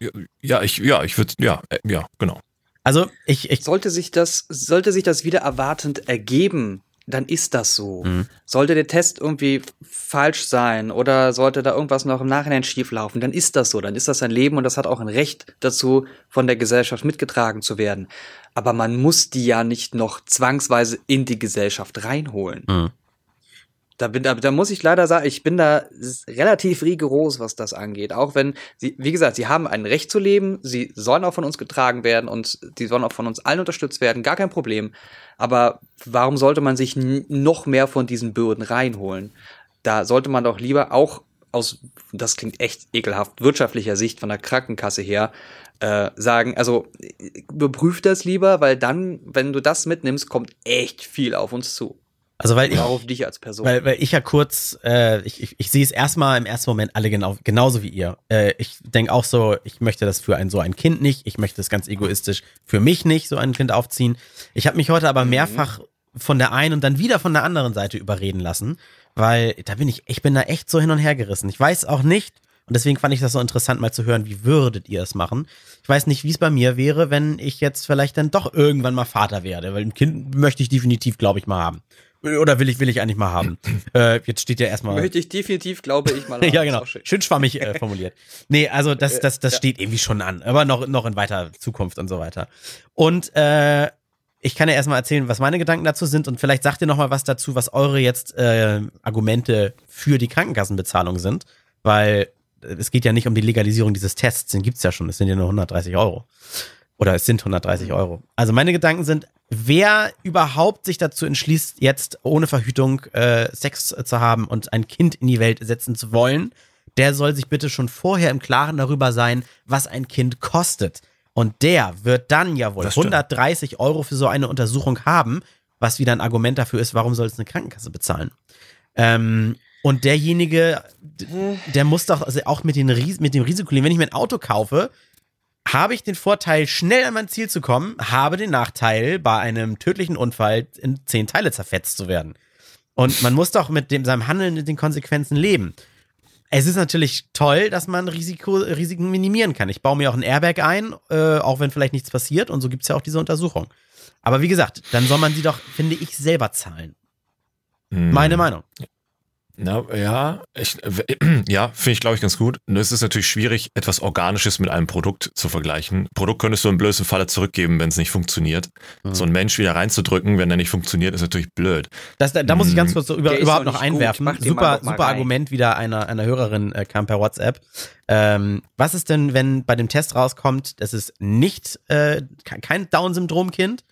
Ja, Ja, ich, ja, ich würde, ja, äh, ja, genau. Also ich, ich Sollte sich das, sollte sich das wieder erwartend ergeben, dann ist das so. Mhm. Sollte der Test irgendwie falsch sein oder sollte da irgendwas noch im Nachhinein schief laufen, dann ist das so. Dann ist das ein Leben und das hat auch ein Recht dazu, von der Gesellschaft mitgetragen zu werden. Aber man muss die ja nicht noch zwangsweise in die Gesellschaft reinholen. Mhm. Da, bin, da, da muss ich leider sagen, ich bin da relativ rigoros, was das angeht. Auch wenn sie, wie gesagt, sie haben ein Recht zu leben, sie sollen auch von uns getragen werden und die sollen auch von uns allen unterstützt werden, gar kein Problem. Aber warum sollte man sich noch mehr von diesen Bürden reinholen? Da sollte man doch lieber auch aus, das klingt echt ekelhaft, wirtschaftlicher Sicht von der Krankenkasse her, äh, sagen, also äh, überprüf das lieber, weil dann, wenn du das mitnimmst, kommt echt viel auf uns zu. Also weil ich, Auch auf dich als Person. weil, weil ich ja kurz, äh, ich, ich, ich sehe es erstmal im ersten Moment alle genau, genauso wie ihr. Äh, ich denke auch so, ich möchte das für ein so ein Kind nicht. Ich möchte es ganz egoistisch für mich nicht, so ein Kind aufziehen. Ich habe mich heute aber mehrfach von der einen und dann wieder von der anderen Seite überreden lassen, weil da bin ich, ich bin da echt so hin und her gerissen. Ich weiß auch nicht, und deswegen fand ich das so interessant, mal zu hören, wie würdet ihr es machen? Ich weiß nicht, wie es bei mir wäre, wenn ich jetzt vielleicht dann doch irgendwann mal Vater werde, weil ein Kind möchte ich definitiv, glaube ich, mal haben. Oder will ich, will ich eigentlich mal haben? äh, jetzt steht ja erstmal. Möchte ich definitiv, glaube ich mal. ja, haben. genau. Ist auch schön. Schön schwammig äh, formuliert. Nee, also das, das, das Ja. steht irgendwie schon an, aber noch, noch in weiter Zukunft und so weiter. Und äh, ich kann ja erstmal erzählen, was meine Gedanken dazu sind und vielleicht sagt ihr noch mal was dazu, was eure jetzt äh, Argumente für die Krankenkassenbezahlung sind, weil äh, es geht ja nicht um die Legalisierung dieses Tests, den gibt's ja schon, es sind ja nur 130 Euro. Oder es sind 130 Euro. Also meine Gedanken sind, wer überhaupt sich dazu entschließt, jetzt ohne Verhütung äh, Sex zu haben und ein Kind in die Welt setzen zu wollen, der soll sich bitte schon vorher im Klaren darüber sein, was ein Kind kostet. Und der wird dann ja wohl Das stimmt. 130 Euro für so eine Untersuchung haben, was wieder ein Argument dafür ist, warum soll es eine Krankenkasse bezahlen. Ähm, und derjenige, der muss doch also auch mit, den mit dem Risiko leben. Wenn ich mir ein Auto kaufe, habe ich den Vorteil, schnell an mein Ziel zu kommen, habe den Nachteil, bei einem tödlichen Unfall in zehn Teile zerfetzt zu werden. Und man muss doch mit dem, seinem Handeln mit den Konsequenzen leben. Es ist natürlich toll, dass man Risiko, Risiken minimieren kann. Ich baue mir auch ein Airbag ein, äh, auch wenn vielleicht nichts passiert. Und so gibt es ja auch diese Untersuchung. Aber wie gesagt, dann soll man sie doch, finde ich, selber zahlen. Hm. Meine Meinung. Na, ja, ich, ja, finde ich, glaube ich, ganz gut. Nur es ist natürlich schwierig, etwas Organisches mit einem Produkt zu vergleichen. Produkt könntest du im blödsten Falle zurückgeben, wenn es nicht funktioniert. Mhm. So ein Mensch wieder reinzudrücken, wenn er nicht funktioniert, ist natürlich blöd. Das, da, da muss ich ganz kurz so über, überhaupt noch einwerfen. Super, super rein. Argument wieder einer, einer Hörerin äh, kam per WhatsApp. Ähm, was ist denn, wenn bei dem Test rauskommt, das ist nicht äh, ke- kein Down-Syndrom-Kind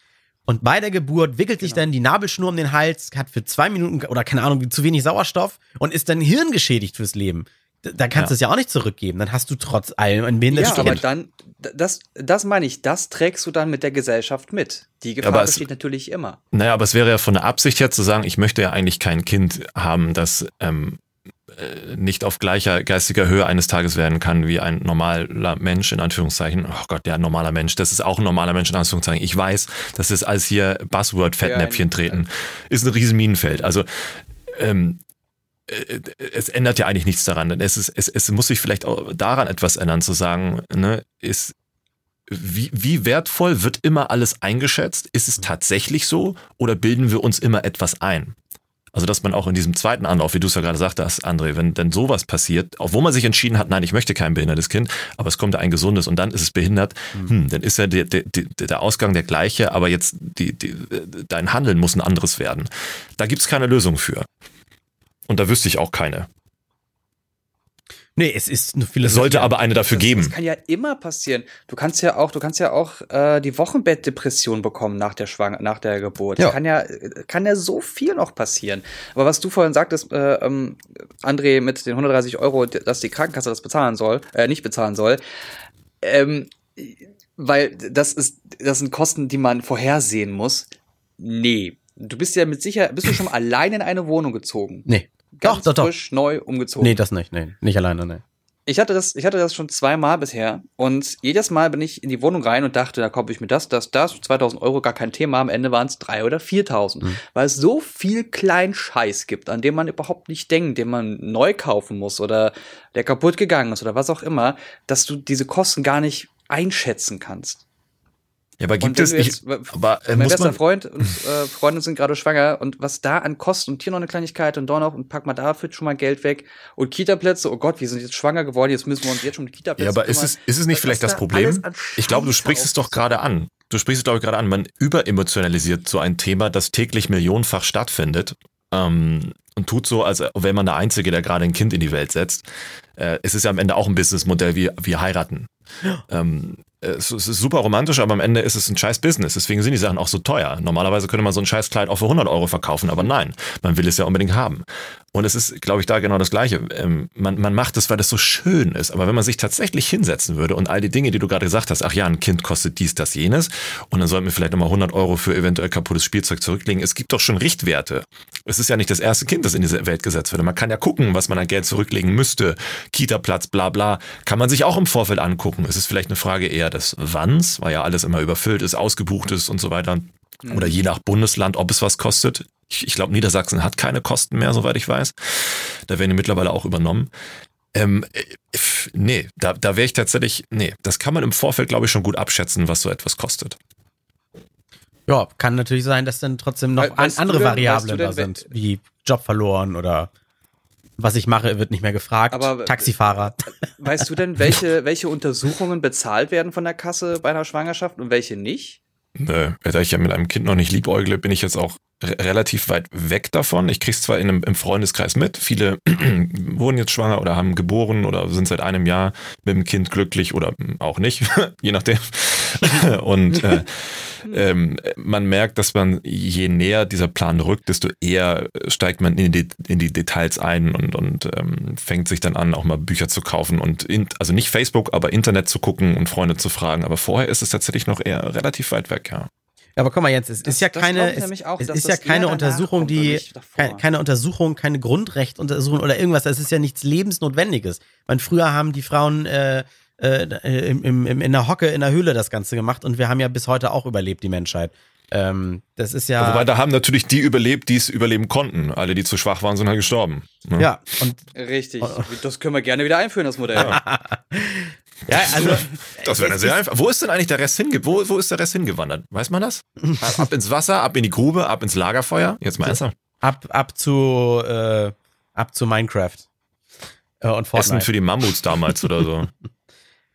und bei der Geburt wickelt sich Genau. dann die Nabelschnur um den Hals, hat für zwei Minuten oder keine Ahnung zu wenig Sauerstoff und ist dann hirngeschädigt fürs Leben. Da, kannst du Ja. es ja auch nicht zurückgeben. Dann hast du trotz allem ein behindertes Ja, aber Kind. dann, das, das meine ich, das trägst du dann mit der Gesellschaft mit. Die Gefahr Aber es- besteht natürlich immer. Naja, aber es wäre ja von der Absicht her zu sagen, ich möchte ja eigentlich kein Kind haben, das ähm, äh, nicht auf gleicher geistiger Höhe eines Tages werden kann wie ein normaler Mensch, in Anführungszeichen. Oh Gott, der normaler Mensch, das ist auch ein normaler Mensch, in Anführungszeichen. Ich weiß, das ist als hier Buzzword-Fettnäpfchen Ja, treten, ist ein riesen Minenfeld. Also, ähm, äh, es ändert ja eigentlich nichts daran. Es, ist, es, es muss sich vielleicht auch daran etwas ändern, zu sagen, ne, ist, wie, wie wertvoll wird immer alles eingeschätzt? Ist es tatsächlich so oder bilden wir uns immer etwas ein? Also, dass man auch in diesem zweiten Anlauf, wie du es ja gerade sagte hast, André, wenn denn sowas passiert, obwohl man sich entschieden hat, nein, ich möchte kein behindertes Kind, aber es kommt ein gesundes und dann ist es behindert, hm, hm dann ist ja der, der, der Ausgang der gleiche, aber jetzt die, die, dein Handeln muss ein anderes werden. Da gibt es keine Lösung für. Und da wüsste ich auch keine. Nee, es ist eine Es sollte aber eine dafür das, geben. Das kann ja immer passieren. Du kannst ja auch, du kannst ja auch äh, die Wochenbettdepression bekommen nach der Schwang nach der Geburt. Ja. Kann ja, kann ja so viel noch passieren. Aber was du vorhin sagtest, äh, ähm, André, mit den 130 Euro, dass die Krankenkasse das bezahlen soll, äh, nicht bezahlen soll, ähm, weil das ist, das sind Kosten, die man vorhersehen muss. Nee. Du bist ja mit Sicherheit, bist du schon allein in eine Wohnung gezogen? Nee. Ganz doch, doch, frisch, neu umgezogen. Nee, das nicht. Nee, nicht alleine, nee. Ich hatte das, ich hatte das schon zweimal bisher und jedes Mal bin ich in die Wohnung rein und dachte, da kaufe ich mir das, das, das, 2000 Euro, gar kein Thema. Am Ende waren es drei oder 4000, mhm. weil es so viel kleinen Scheiß gibt, an dem man überhaupt nicht denkt, den man neu kaufen muss oder der kaputt gegangen ist oder was auch immer, dass du diese Kosten gar nicht einschätzen kannst. Ja, aber gibt es nicht. aber, äh, mein bester Freund und äh, Freundin sind gerade schwanger und was da an Kosten und hier noch eine Kleinigkeit und da noch und pack mal dafür schon mal Geld weg und Kita-Plätze, oh Gott, wir sind jetzt schwanger geworden, jetzt müssen wir uns jetzt schon Kita-Plätze Ja, aber ist es, ist es nicht vielleicht das Problem? Ich glaube, du sprichst es doch gerade an. Du sprichst es, glaube ich, gerade an. Man überemotionalisiert so ein Thema, das täglich millionenfach stattfindet. Ähm, und tut so, als wäre man der Einzige, der gerade ein Kind in die Welt setzt. Äh, es ist ja am Ende auch ein Businessmodell wie, wie heiraten. Ja. Ähm, es ist super romantisch, aber am Ende ist es ein scheiß Business. Deswegen sind die Sachen auch so teuer. Normalerweise könnte man so ein scheiß Kleid auch für 100 Euro verkaufen, aber nein, man will es ja unbedingt haben. Und es ist, glaube ich, da genau das Gleiche. Ähm, man, man macht es, weil es so schön ist. Aber wenn man sich tatsächlich hinsetzen würde und all die Dinge, die du gerade gesagt hast, ach ja, ein Kind kostet dies, das, jenes, und dann sollten wir vielleicht nochmal 100 Euro für eventuell kaputtes Spielzeug zurücklegen. Es gibt doch schon Richtwerte. Es ist ja nicht das erste Kind, das in diese Welt gesetzt wird. Man kann ja gucken, was man an Geld zurücklegen müsste. Kita-Platz, bla bla. Kann man sich auch im Vorfeld angucken. Es ist vielleicht eine Frage eher des Wanns, weil ja alles immer überfüllt ist, ausgebucht ist und so weiter. Oder je nach Bundesland, ob es was kostet. Ich, ich glaube, Niedersachsen hat keine Kosten mehr, soweit ich weiß. Da werden die mittlerweile auch übernommen. Ähm, äh, nee, da, da wäre ich tatsächlich, nee, das kann man im Vorfeld, glaube ich, schon gut abschätzen, was so etwas kostet. Ja, kann natürlich sein, dass dann trotzdem noch weißt andere denn, Variablen da sind, wie Job verloren oder was ich mache, wird nicht mehr gefragt. Aber Taxifahrer. Weißt du denn, welche, welche Untersuchungen bezahlt werden von der Kasse bei einer Schwangerschaft und welche nicht? Nö, da ich ja mit einem Kind noch nicht liebäugle, bin ich jetzt auch relativ weit weg davon. Ich krieg's zwar in einem, im Freundeskreis mit, viele wurden jetzt schwanger oder haben geboren oder sind seit einem Jahr mit dem Kind glücklich oder auch nicht, je nachdem. Und äh, ähm, man merkt, dass man je näher dieser Plan rückt, desto eher steigt man in die, in die Details ein und, und ähm, fängt sich dann an, auch mal Bücher zu kaufen und in, also nicht Facebook, aber Internet zu gucken und Freunde zu fragen. Aber vorher ist es tatsächlich noch eher relativ weit weg, ja. Ja, aber guck mal jetzt, es das, ist ja keine, es, auch, es ist ja keine Untersuchung, die, keine, keine, Untersuchung, keine Grundrechtuntersuchung oder irgendwas. Es ist ja nichts Lebensnotwendiges. Man früher haben die Frauen äh, äh, im, im, in der Hocke in der Höhle das Ganze gemacht und wir haben ja bis heute auch überlebt, die Menschheit. Ähm, das ist ja. Wobei da haben natürlich die überlebt, die es überleben konnten. Alle, die zu schwach waren, sind halt gestorben. Ne? Ja, und. Richtig. Das können wir gerne wieder einführen, das Modell. Ja. Also. Das wäre sehr einfach. Wo ist denn eigentlich der Rest hinge wo, wo ist der Rest hingewandert? Weiß man das? ab ins Wasser, ab in die Grube, ab ins Lagerfeuer? Jetzt mal ernsthaft. Ab, ab zu, äh, ab zu Minecraft. Äh, und Fortnite. Essen für die Mammuts damals oder so.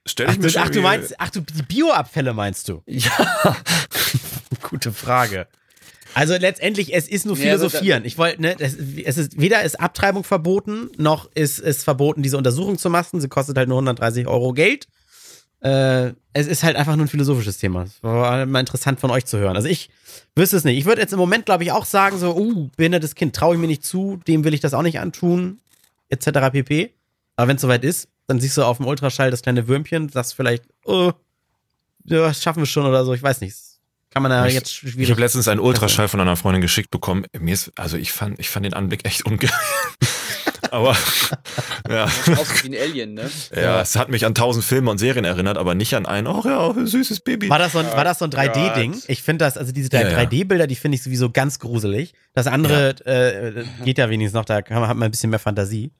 Stell ich ach, mir ach, du meinst, ach du, die Bioabfälle meinst du? Ja. Gute Frage. Also letztendlich, es ist nur philosophieren. Ich wollte, ne, es, es ist weder ist Abtreibung verboten, noch ist es verboten, diese Untersuchung zu machen. Sie kostet halt nur 130 Euro Geld. Äh, es ist halt einfach nur ein philosophisches Thema. Es war mal interessant von euch zu hören. Also ich wüsste es nicht. Ich würde jetzt im Moment, glaube ich, auch sagen, so, uh, behindertes Kind traue ich mir nicht zu, dem will ich das auch nicht antun, etc. pp. Aber wenn es soweit ist, dann siehst du auf dem Ultraschall das kleine Würmchen, sagst vielleicht, oh, ja, das schaffen wir schon oder so, ich weiß nicht kann man da ich, jetzt schwierig. Ich habe letztens einen Ultraschall von einer Freundin geschickt bekommen. Mir ist, also ich fand, ich fand den Anblick echt ungeil. aber ja. Aus wie ein Alien, ne? Ja, ja, es hat mich an tausend Filme und Serien erinnert, aber nicht an ein, oh ja, süßes Baby. War das so ein, war das so ein 3D-Ding? Ich finde das, also diese 3D-Bilder, die finde ich sowieso ganz gruselig. Das andere äh, geht ja wenigstens noch, da hat man ein bisschen mehr Fantasie.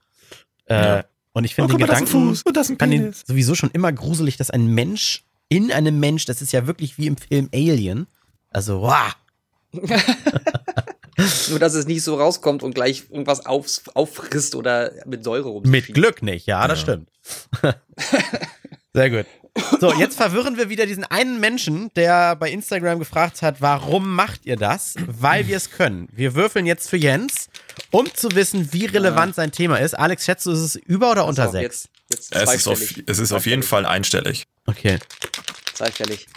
Äh, und ich finde oh, den Gedanken, und das ein fand den sowieso schon immer gruselig, dass ein Mensch in einem Mensch. Das ist ja wirklich wie im Film Alien. Also, wow. Nur, dass es nicht so rauskommt und gleich irgendwas auf, auffrisst oder mit Säure rum. Mit Glück nicht, ja, das stimmt. Sehr gut. So, jetzt verwirren wir wieder diesen einen Menschen, der bei Instagram gefragt hat, warum macht ihr das? Weil wir es können. Wir würfeln jetzt für Jens, um zu wissen, wie relevant sein Thema ist. Alex, schätzt du, ist es über oder unter Also sechs? Jetzt, jetzt Es ist, auf, es ist auf jeden Fall einstellig. Okay. Zweistellig.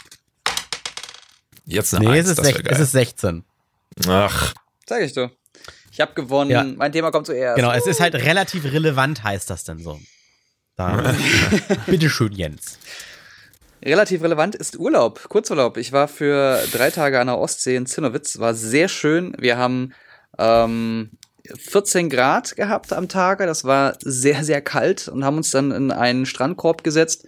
Jetzt eine Nee, Eins, es ist, sech, geil. es ist 16. Ach, Sag ich doch. Ich habe gewonnen. Ja. Mein Thema kommt zuerst. Genau, es ist halt relativ relevant, heißt das denn so. Da. Bitteschön, Jens. Relativ relevant ist Urlaub, Kurzurlaub. Ich war für drei Tage an der Ostsee in Zinnowitz, war sehr schön. Wir haben ähm, 14 Grad gehabt am Tage, das war sehr, sehr kalt und haben uns dann in einen Strandkorb gesetzt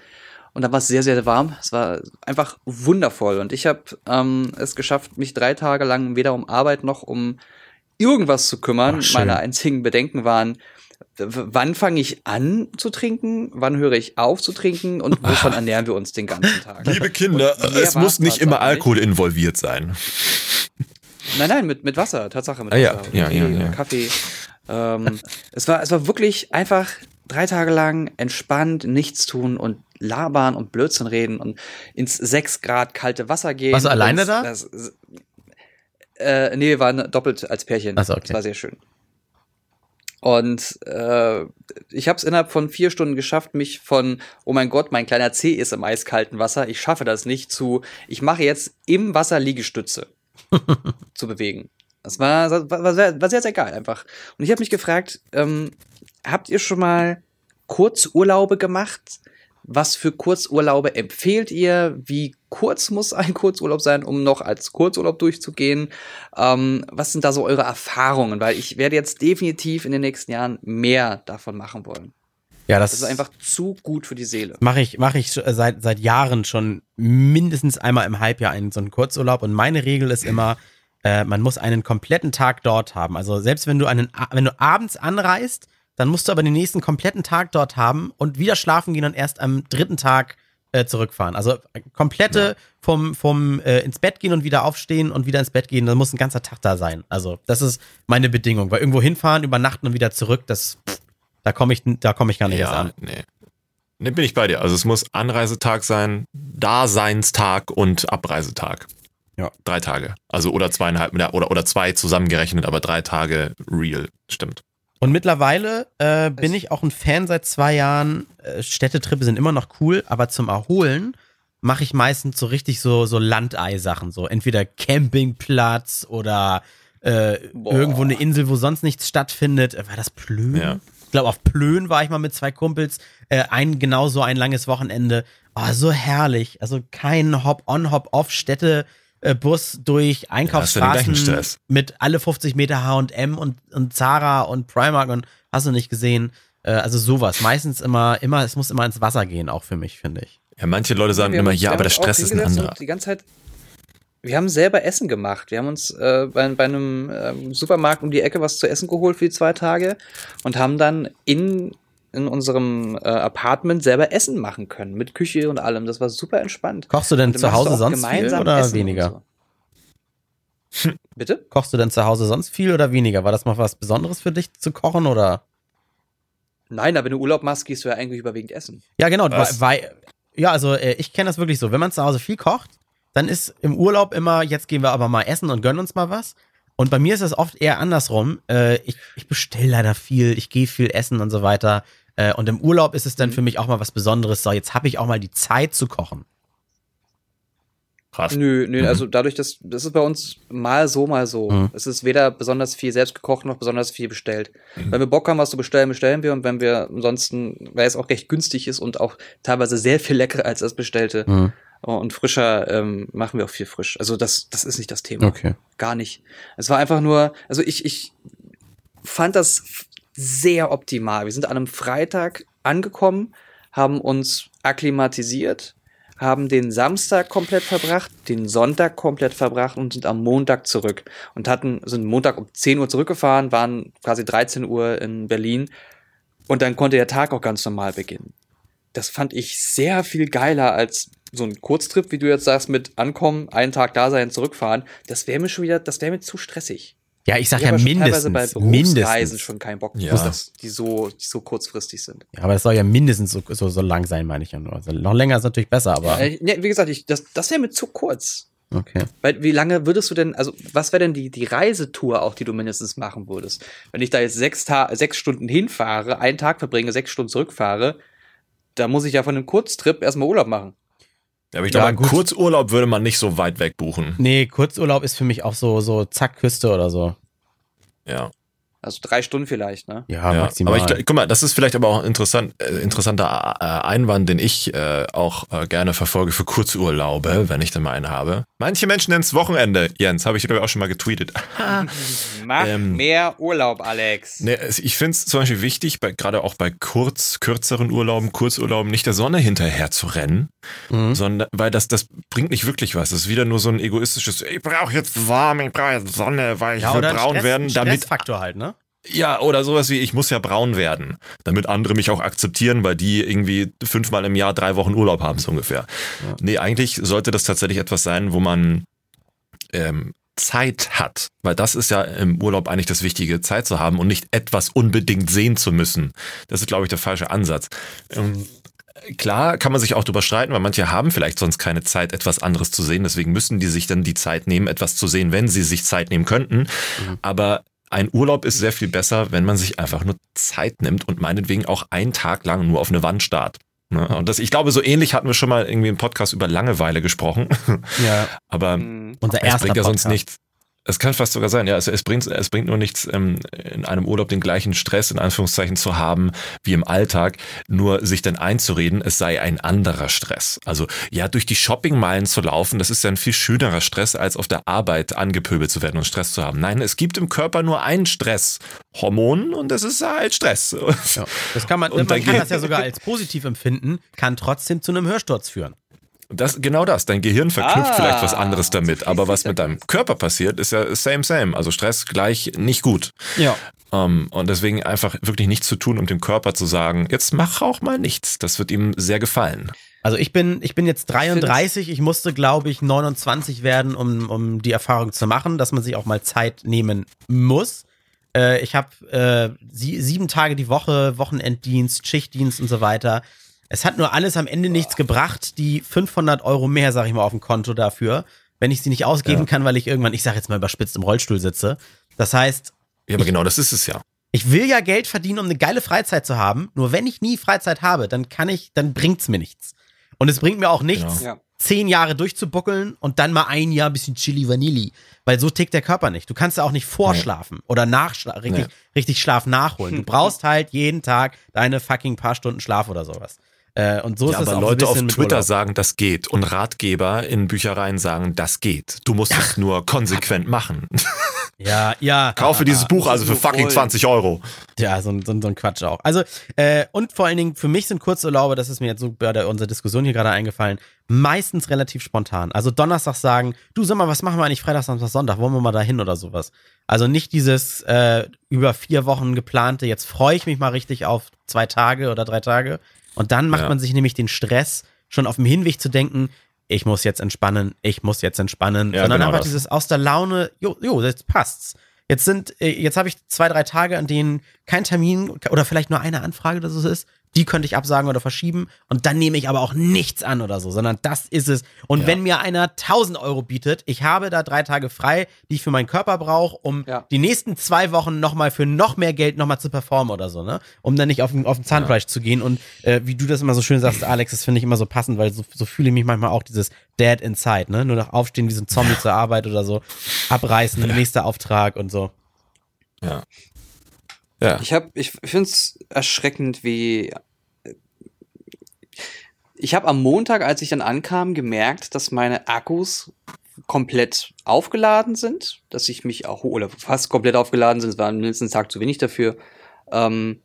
und dann war es sehr, sehr warm. Es war einfach wundervoll und ich habe ähm, es geschafft, mich drei Tage lang weder um Arbeit noch um irgendwas zu kümmern. Ach. Meine einzigen Bedenken waren, wann fange ich an zu trinken, wann höre ich auf zu trinken und wovon ernähren wir uns den ganzen Tag? liebe Kinder, es muss nicht immer. Alkohol involviert sein. Nein, nein, mit, mit Wasser, Tatsache mit Ah, ja, Wasser. ja, Tee, ja, ja. Kaffee. Ähm, es, war, es war wirklich einfach drei Tage lang entspannt, nichts tun und labern und Blödsinn reden und ins sechs Grad kalte Wasser gehen. Warst du alleine da? Das, äh, nee, wir waren doppelt als Pärchen. Ach so, okay. Das war sehr schön. Und äh, ich habe es innerhalb von vier Stunden geschafft, mich von, oh mein Gott, mein kleiner Zeh ist im eiskalten Wasser, ich schaffe das nicht, zu, ich mache jetzt im Wasser Liegestütze zu bewegen. Das war, war, war, sehr, war sehr, sehr geil einfach. Und ich habe mich gefragt, ähm, habt ihr schon mal Kurzurlaube gemacht? Was für Kurzurlaube empfehlt ihr? Wie kurz muss ein Kurzurlaub sein, um noch als Kurzurlaub durchzugehen? Ähm, was sind da so eure Erfahrungen? Weil ich werde jetzt definitiv in den nächsten Jahren mehr davon machen wollen. Ja, das, Das ist einfach zu gut für die Seele. mache ich, mache ich sch- seit, seit Jahren schon mindestens einmal im Halbjahr einen so einen Kurzurlaub. Und meine Regel ist immer, äh, man muss einen kompletten Tag dort haben. Also selbst wenn du einen, wenn du abends anreist, dann musst du aber den nächsten kompletten Tag dort haben und wieder schlafen gehen und erst am dritten Tag äh, zurückfahren. Also äh, komplette vom, vom äh, ins Bett gehen und wieder aufstehen und wieder ins Bett gehen, dann muss ein ganzer Tag da sein. Also das ist meine Bedingung. Weil irgendwo hinfahren, übernachten und wieder zurück, das, pff, da komme ich, da komme ich gar nicht erst Ja, an. nee. Ne, bin ich bei dir. Also es muss Anreisetag sein, Daseinstag und Abreisetag. Ja. Drei Tage. Also oder zweieinhalb ja, oder, oder zwei zusammengerechnet, aber drei Tage real. Stimmt. Und mittlerweile äh, bin ich auch ein Fan seit zwei Jahren. Äh, Städtetrippe sind immer noch cool, aber zum Erholen mache ich meistens so richtig so, so Landei-Sachen. So entweder Campingplatz oder äh, irgendwo eine Insel, wo sonst nichts stattfindet. War das Plön? Ja. Ich glaube, auf Plön war ich mal mit zwei Kumpels. Äh, ein genauso ein langes Wochenende. Oh, so herrlich. Also kein Hop-on, Hop-off Städtebus durch hast du den Einkaufsstraßen Stress. mit alle 50 Meter H&M und, und Zara und Primark und hast du nicht gesehen. Äh, also sowas. Meistens immer, immer, es muss immer ins Wasser gehen, auch für mich, finde ich. Ja, manche Leute sagen haben immer, ja, aber der Stress ist ein anderer. Die ganze Zeit. Wir haben selber Essen gemacht. Wir haben uns äh, bei, bei einem ähm, Supermarkt um die Ecke was zu essen geholt für die zwei Tage und haben dann in, in unserem äh, Apartment selber Essen machen können. Mit Küche und allem. Das war super entspannt. Kochst du denn dann zu Hause sonst viel oder Essen weniger? so. Bitte? Kochst du denn zu Hause sonst viel oder weniger? War das mal was Besonderes für dich zu kochen oder? Nein, aber wenn du Urlaub machst, gehst du ja eigentlich überwiegend essen. Ja, genau, weil, Was? weil ja, also äh, ich kenne das wirklich so. Wenn man zu Hause viel kocht, dann ist im Urlaub immer, jetzt gehen wir aber mal essen und gönnen uns mal was. Und bei mir ist das oft eher andersrum. Äh, ich ich bestelle leider viel, ich gehe viel essen und so weiter. Äh, und im Urlaub ist es dann Mhm. für mich auch mal was Besonderes. So, jetzt habe ich auch mal die Zeit zu kochen. Krass. Nö, nö, Mhm. also dadurch, dass das ist bei uns mal so, mal so. Mhm. Es ist weder besonders viel selbst gekocht noch besonders viel bestellt. Mhm. Wenn wir Bock haben, was zu bestellen, bestellen wir. Und wenn wir ansonsten, weil es auch recht günstig ist und auch teilweise sehr viel leckerer als das Bestellte Mhm. und frischer, ähm, machen wir auch viel frisch. Also das, das ist nicht das Thema. Okay. Gar nicht. Es war einfach nur, also ich, ich fand das sehr optimal. Wir sind an einem Freitag angekommen, haben uns akklimatisiert, haben den Samstag komplett verbracht, den Sonntag komplett verbracht und sind am Montag zurück und hatten, sind Montag um 10 Uhr zurückgefahren, waren quasi 13 Uhr in Berlin und dann konnte der Tag auch ganz normal beginnen. Das fand ich sehr viel geiler als so ein Kurztrip, wie du jetzt sagst, mit ankommen, einen Tag da sein, zurückfahren, das wäre mir schon wieder, das wäre mir zu stressig. Ja, ich sag Ich ja habe schon teilweise mindestens. bei Berufsreisen mindestens. schon keinen Bock, Ja. dass die so, die so kurzfristig sind. Ja, aber es soll ja mindestens so, so, so lang sein, meine ich ja nur. Also noch länger ist natürlich besser, aber Äh, ne, wie gesagt, ich, das, das wäre mir zu kurz. okay. Weil, wie lange würdest du denn, also was wäre denn die, die Reisetour auch, die du mindestens machen würdest? Wenn ich da jetzt sechs, Ta sechs Stunden hinfahre, einen Tag verbringe, sechs Stunden zurückfahre, da muss ich ja von einem Kurztrip erstmal Urlaub machen. Ja, aber ich Ja, glaube. Kurzurlaub würde man nicht so weit weg buchen. Nee, Kurzurlaub ist für mich auch so, so zack, Küste oder so. Ja. Also drei Stunden vielleicht, ne? Ja, Ja, maximal. aber ich, guck mal, das ist vielleicht aber auch ein interessant, äh, interessanter äh, Einwand, den ich äh, auch äh, gerne verfolge für Kurzurlaube, wenn ich dann mal einen habe. Manche Menschen nennen es Wochenende, Jens, habe ich glaube ich auch schon mal getweetet. Mach Ähm, mehr Urlaub, Alex. Es- ich finde es zum Beispiel wichtig, bei, gerade auch bei kurz, kürzeren Urlauben, Kurzurlauben, nicht der Sonne hinterher zu rennen, Mhm. sondern weil das, das bringt nicht wirklich was. Das ist wieder nur so ein egoistisches, ich brauche jetzt warm, ich brauche jetzt Sonne, weil ich ja, will braun Stress, werden, damit Stressfaktor halt, ne? Ja, oder sowas wie, ich muss ja braun werden, damit andere mich auch akzeptieren, weil die irgendwie fünfmal im Jahr drei Wochen Urlaub haben, so ungefähr. Ja. Nee, eigentlich sollte das tatsächlich etwas sein, wo man ähm, Zeit hat, weil das ist ja im Urlaub eigentlich das Wichtige, Zeit zu haben und nicht etwas unbedingt sehen zu müssen. Das ist, glaube ich, der falsche Ansatz. Ähm, Klar kann man sich auch drüber streiten, weil manche haben vielleicht sonst keine Zeit, etwas anderes zu sehen. Deswegen müssen die sich dann die Zeit nehmen, etwas zu sehen, wenn sie sich Zeit nehmen könnten. Aber ein Urlaub ist sehr viel besser, wenn man sich einfach nur Zeit nimmt und meinetwegen auch einen Tag lang nur auf eine Wand starrt. Ne? Und das, ich glaube, so ähnlich hatten wir schon mal irgendwie im Podcast über Langeweile gesprochen. Ja. Aber Hm. Unser es erster bringt ja sonst Podcast. nichts. Es kann fast sogar sein, ja. Es, es, bringt, es bringt nur nichts, ähm, in einem Urlaub den gleichen Stress in Anführungszeichen zu haben wie im Alltag, nur sich dann einzureden, es sei ein anderer Stress. Also ja, durch die Shoppingmeilen zu laufen, das ist ja ein viel schönerer Stress, als auf der Arbeit angepöbelt zu werden und Stress zu haben. Nein, es gibt im Körper nur ein Stresshormon und das ist halt Stress. Ja. Das kann man, Und man kann das ja sogar als positiv empfinden, kann trotzdem zu einem Hörsturz führen. Das, genau das. Dein Gehirn verknüpft Ah, vielleicht was anderes damit. Aber was mit deinem Körper passiert, ist ja same, same. Also Stress gleich nicht gut. Ja. Ähm, und deswegen einfach wirklich nichts zu tun, um dem Körper zu sagen, jetzt mach auch mal nichts. Das wird ihm sehr gefallen. Also ich bin, ich bin jetzt 33, ich musste, glaube ich, 29 werden, um, um die Erfahrung zu machen, dass man sich auch mal Zeit nehmen muss. Äh, ich habe äh, sie, sieben Tage die Woche, Wochenenddienst, Schichtdienst und so weiter. Es hat nur alles am Ende nichts gebracht, die 500 Euro mehr, sag ich mal, auf dem Konto dafür, wenn ich sie nicht ausgeben Ja. kann, weil ich irgendwann, ich sag jetzt mal überspitzt, im Rollstuhl sitze. Das heißt, Ja, aber genau das ist es ja. ich will ja Geld verdienen, um eine geile Freizeit zu haben. Nur wenn ich nie Freizeit habe, dann kann ich, dann bringt's mir nichts. Und es bringt mir auch nichts, Ja. zehn Jahre durchzubuckeln und dann mal ein Jahr bisschen Chili Vanilli. Weil so tickt der Körper nicht. Du kannst ja auch nicht vorschlafen oder nachschlafen, richtig, Nee. richtig Schlaf nachholen. Du brauchst halt jeden Tag deine fucking paar Stunden Schlaf oder sowas. Äh, und so ja ist es aber auch Leute ein auf Twitter Urlaub. sagen, das geht. Und Ratgeber in Büchereien sagen, das geht. Du musst es nur konsequent machen. Ja, ja. Kaufe dieses Buch also für fucking wollen. 20 Euro. Ja, so, ein- so, so ein Quatsch auch. Also, äh, und vor allen Dingen, für mich sind Kurzurlaube, das ist mir jetzt so bei der, unserer Diskussion hier gerade eingefallen, meistens relativ spontan. Also Donnerstag sagen, du sag mal, was machen wir eigentlich Freitag, Samstag, Sonntag? Wollen wir mal dahin oder sowas? Also nicht dieses äh, über vier Wochen geplante, jetzt freue ich mich mal richtig auf zwei Tage oder drei Tage. Und dann macht Ja. man sich nämlich den Stress, schon auf dem Hinweg zu denken, ich muss jetzt entspannen, ich muss jetzt entspannen, Ja, sondern genau einfach das. dieses aus der Laune, jo, jo, jetzt passt's. Jetzt sind, äh, jetzt habe ich zwei, drei Tage, an denen kein Termin oder vielleicht nur eine Anfrage oder so ist. Die könnte ich absagen oder verschieben und dann nehme ich aber auch nichts an oder so, sondern das ist es. Und Ja. wenn mir einer 1000 Euro bietet, ich habe da drei Tage frei, die ich für meinen Körper brauche, um Ja. die nächsten zwei Wochen nochmal für noch mehr Geld nochmal zu performen oder so, ne? Um dann nicht auf, den- auf den Zahnfleisch zu gehen. Und äh, wie du das immer so schön sagst, Alex, das finde ich immer so passend, weil so, so fühle ich mich manchmal auch dieses Dead Inside, ne? Nur noch aufstehen wie so ein Zombie zur Arbeit oder so, abreißen, nächster Auftrag und so. Ja. Ja. Ich habe, ich finde es erschreckend, wie ich habe am Montag, als ich dann ankam, gemerkt, dass meine Akkus komplett aufgeladen sind, dass ich mich auch oder fast komplett aufgeladen sind. Es war mindestens einen Tag zu wenig dafür. Ähm,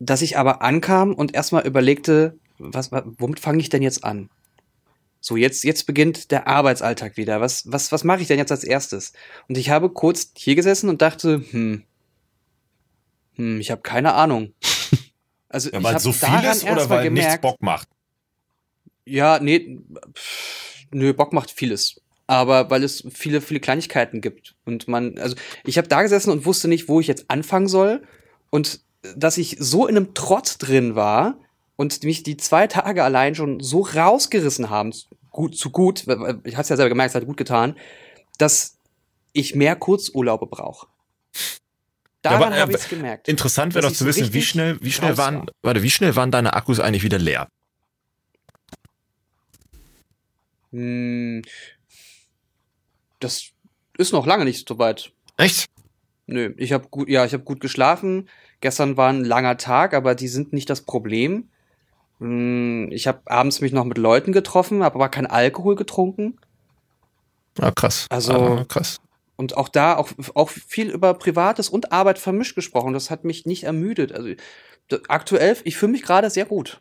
dass ich aber ankam und erstmal überlegte, was, wa- womit fange ich denn jetzt an? So, jetzt, jetzt beginnt der Arbeitsalltag wieder. Was, was, was mache ich denn jetzt als erstes? Und ich habe kurz hier gesessen und dachte, hm, hm, ich habe keine Ahnung. Also Ja, ich weil habe so viel ist oder weil nichts gemerkt, Bock macht. Ja, nee, pff, nö, Bock macht vieles. Aber weil es viele, viele Kleinigkeiten gibt. Und man, also ich habe da gesessen und wusste nicht, wo ich jetzt anfangen soll. Und dass ich so in einem Trotz drin war und mich die zwei Tage allein schon so rausgerissen haben, gut zu gut, ich hatte es ja selber gemerkt, es hat gut getan, dass ich mehr Kurzurlaube brauche. Daran Ja, habe aber- ich es gemerkt. Interessant wäre doch zu wissen, wie schnell, wie schnell waren, war. warte, wie schnell waren deine Akkus eigentlich wieder leer? Hm, das ist noch lange nicht so weit. Echt? Nö, ich habe gut, ja, ich habe gut geschlafen. Gestern war ein langer Tag, aber die sind nicht das Problem. Hm, Ich habe abends mich noch mit Leuten getroffen, habe aber keinen Alkohol getrunken. Ah, krass. Also- ah, krass. Und auch da auch, auch viel über Privates und Arbeit vermischt gesprochen. Das hat mich nicht ermüdet. Also aktuell, ich fühle mich gerade sehr gut.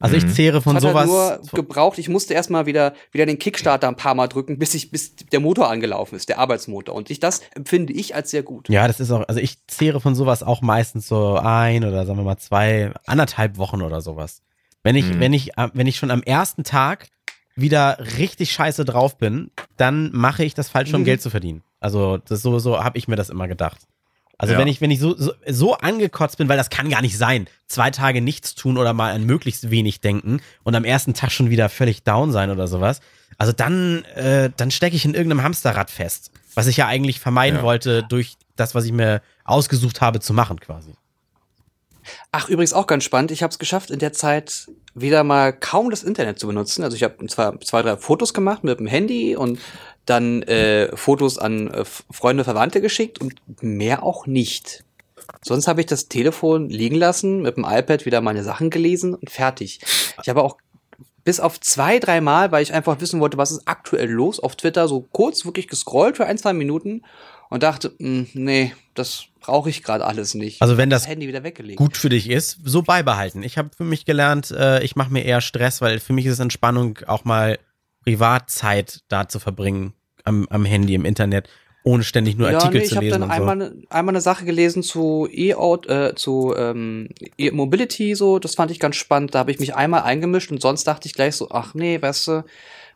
Also ich Mhm. zehre von es hat sowas. halt nur gebraucht. Ich musste erstmal wieder, wieder den Kickstarter ein paar Mal drücken, bis ich, bis der Motor angelaufen ist, der Arbeitsmotor. Und ich, das empfinde ich als sehr gut. Ja, das ist auch, also ich zehre von sowas auch meistens so ein oder sagen wir mal zwei, anderthalb Wochen oder sowas. Wenn ich, Mhm. wenn ich, äh, wenn ich schon am ersten Tag wieder richtig scheiße drauf bin, dann mache ich das falsch, um Mhm. Geld zu verdienen. Also das so, so habe ich mir das immer gedacht. Also Ja. wenn ich, wenn ich so, so, so angekotzt bin, weil das kann gar nicht sein, zwei Tage nichts tun oder mal an möglichst wenig denken und am ersten Tag schon wieder völlig down sein oder sowas. Also dann, äh, dann stecke ich in irgendeinem Hamsterrad fest, was ich ja eigentlich vermeiden Ja. wollte durch das, was ich mir ausgesucht habe zu machen quasi. Ach, übrigens auch ganz spannend. Ich habe es geschafft, in der Zeit wieder mal kaum das Internet zu benutzen. Also ich habe zwar zwei, drei Fotos gemacht mit dem Handy und dann äh, Fotos an äh, Freunde, Verwandte geschickt und mehr auch nicht. Sonst habe ich das Telefon liegen lassen, mit dem iPad wieder meine Sachen gelesen und fertig. Ich habe auch bis auf zwei, drei Mal, weil ich einfach wissen wollte, was ist aktuell los, auf Twitter so kurz wirklich gescrollt für ein, zwei Minuten und dachte, mh, nee, das brauche ich gerade alles nicht. Also wenn das Handy wieder weggelegt. gut für dich ist, so beibehalten. Ich habe für mich gelernt, äh, ich mache mir eher Stress, weil für mich ist Entspannung auch mal Privatzeit da zu verbringen am, am Handy, im Internet, ohne ständig nur Artikel nee, zu ich habe lesen dann und so. einmal, ne- einmal eine Sache gelesen zu E-Auto, äh, zu ähm, E-Mobility, so, das fand ich ganz spannend. Da habe ich mich einmal eingemischt und sonst dachte ich gleich so, ach nee, weißt du,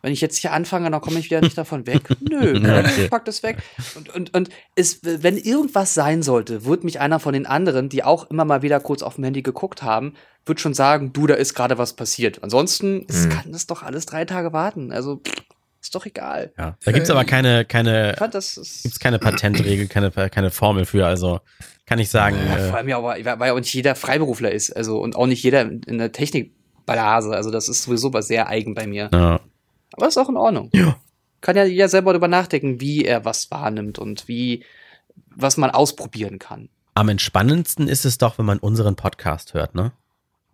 wenn ich jetzt hier anfange, dann komme ich wieder nicht davon weg. Nö, Okay. ich pack das weg. Und, und, und es, wenn irgendwas sein sollte, wird mich einer von den anderen, die auch immer mal wieder kurz auf dem Handy geguckt haben, wird schon sagen, du, da ist gerade was passiert. Ansonsten es Mhm. kann das doch alles drei Tage warten. Also ist doch egal. Ja. Da gibt's aber keine, keine, Ich fand gibt's keine Patentregel, keine, keine Formel für. Also kann ich sagen, Ja, äh, vor allem ja, aber, weil ja auch nicht jeder Freiberufler ist, also und auch nicht jeder in in der Technikblase. Also das ist sowieso was sehr eigen bei mir. ja. Aber ist auch in Ordnung. Ja. Kann ja jeder selber darüber nachdenken, wie er was wahrnimmt und wie was man ausprobieren kann. am entspannendsten ist es doch, wenn man unseren Podcast hört, ne?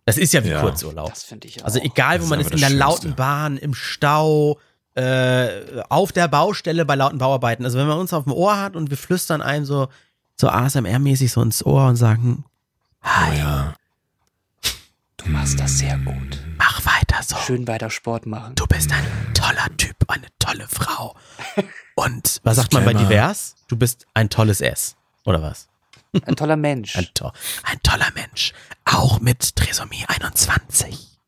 Das ist ja wie Ja. Kurzurlaub. Das finde ich auch. Also egal, wo man ist, in der Schönste. lauten Bahn, im Stau, äh, auf der Baustelle bei lauten Bauarbeiten. Also wenn man uns auf dem Ohr hat und wir flüstern ein so, so ASMR-mäßig so ins Ohr und sagen, hi, Oh ja. du machst das sehr gut. So. Schön weiter Sport machen. Du bist ein toller Typ, eine tolle Frau. Und was sagt man bei divers? Du bist ein tolles S. Oder was? Ein toller Mensch. Ein, to ein toller Mensch. Auch mit Trisomie 21.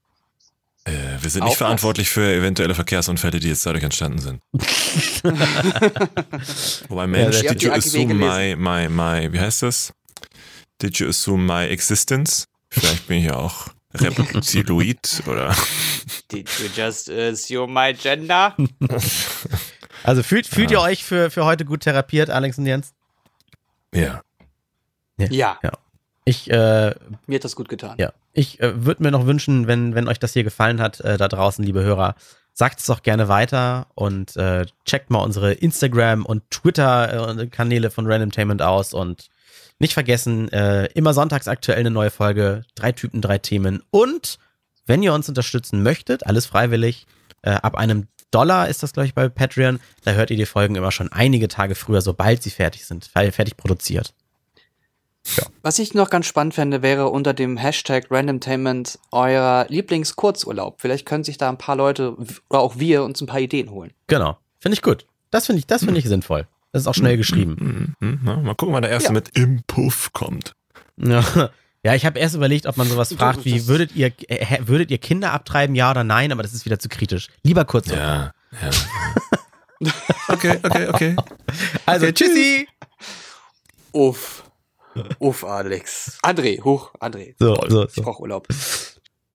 Äh, wir sind Auch nicht verantwortlich für eventuelle Verkehrsunfälle, die jetzt dadurch entstanden sind. Wobei Mensch, sehr did you assume my, my, my, wie heißt das? Did you assume my existence? Vielleicht bin ich ja auch Reptiloid oder. Did you just assume my gender? Also fühlt, fühlt ihr euch für, für heute gut therapiert, Alex und Jens? Ja. Ja, Ich, äh, mir hat das gut getan. ja, ich äh, würde mir noch wünschen, wenn, wenn euch das hier gefallen hat, äh, da draußen, liebe Hörer, sagt es doch gerne weiter und äh, checkt mal unsere Instagram- und Twitter-Kanäle von Randomtainment aus und nicht vergessen, äh, immer sonntags aktuell eine neue Folge, drei Typen, drei Themen und wenn ihr uns unterstützen möchtet, alles freiwillig, äh, ab einem Dollar ist das, glaube ich, bei Patreon, da hört ihr die Folgen immer schon einige Tage früher, sobald sie fertig sind, fe- fertig produziert. Was ich noch ganz spannend fände, wäre unter dem Hashtag Randomtainment euer Lieblingskurzurlaub. Vielleicht können sich da ein paar Leute oder auch wir uns ein paar Ideen holen. Genau. Finde ich gut. Das finde ich, das finde ich sinnvoll. Das ist auch schnell geschrieben. Mhm, mhm, na, mal gucken, wann der erste Ja. mit im Puff kommt. Ja, Ja, ich habe erst überlegt, ob man sowas fragt wie, würdet ihr, äh, würdet ihr Kinder abtreiben, ja oder nein? Aber das ist wieder zu kritisch. Lieber kurz. Ja, ja. okay, okay, okay. Also, Okay, tschüssi. Uff. Uff, Alex. André, hoch, André. So, so, Ich so. brauch Urlaub.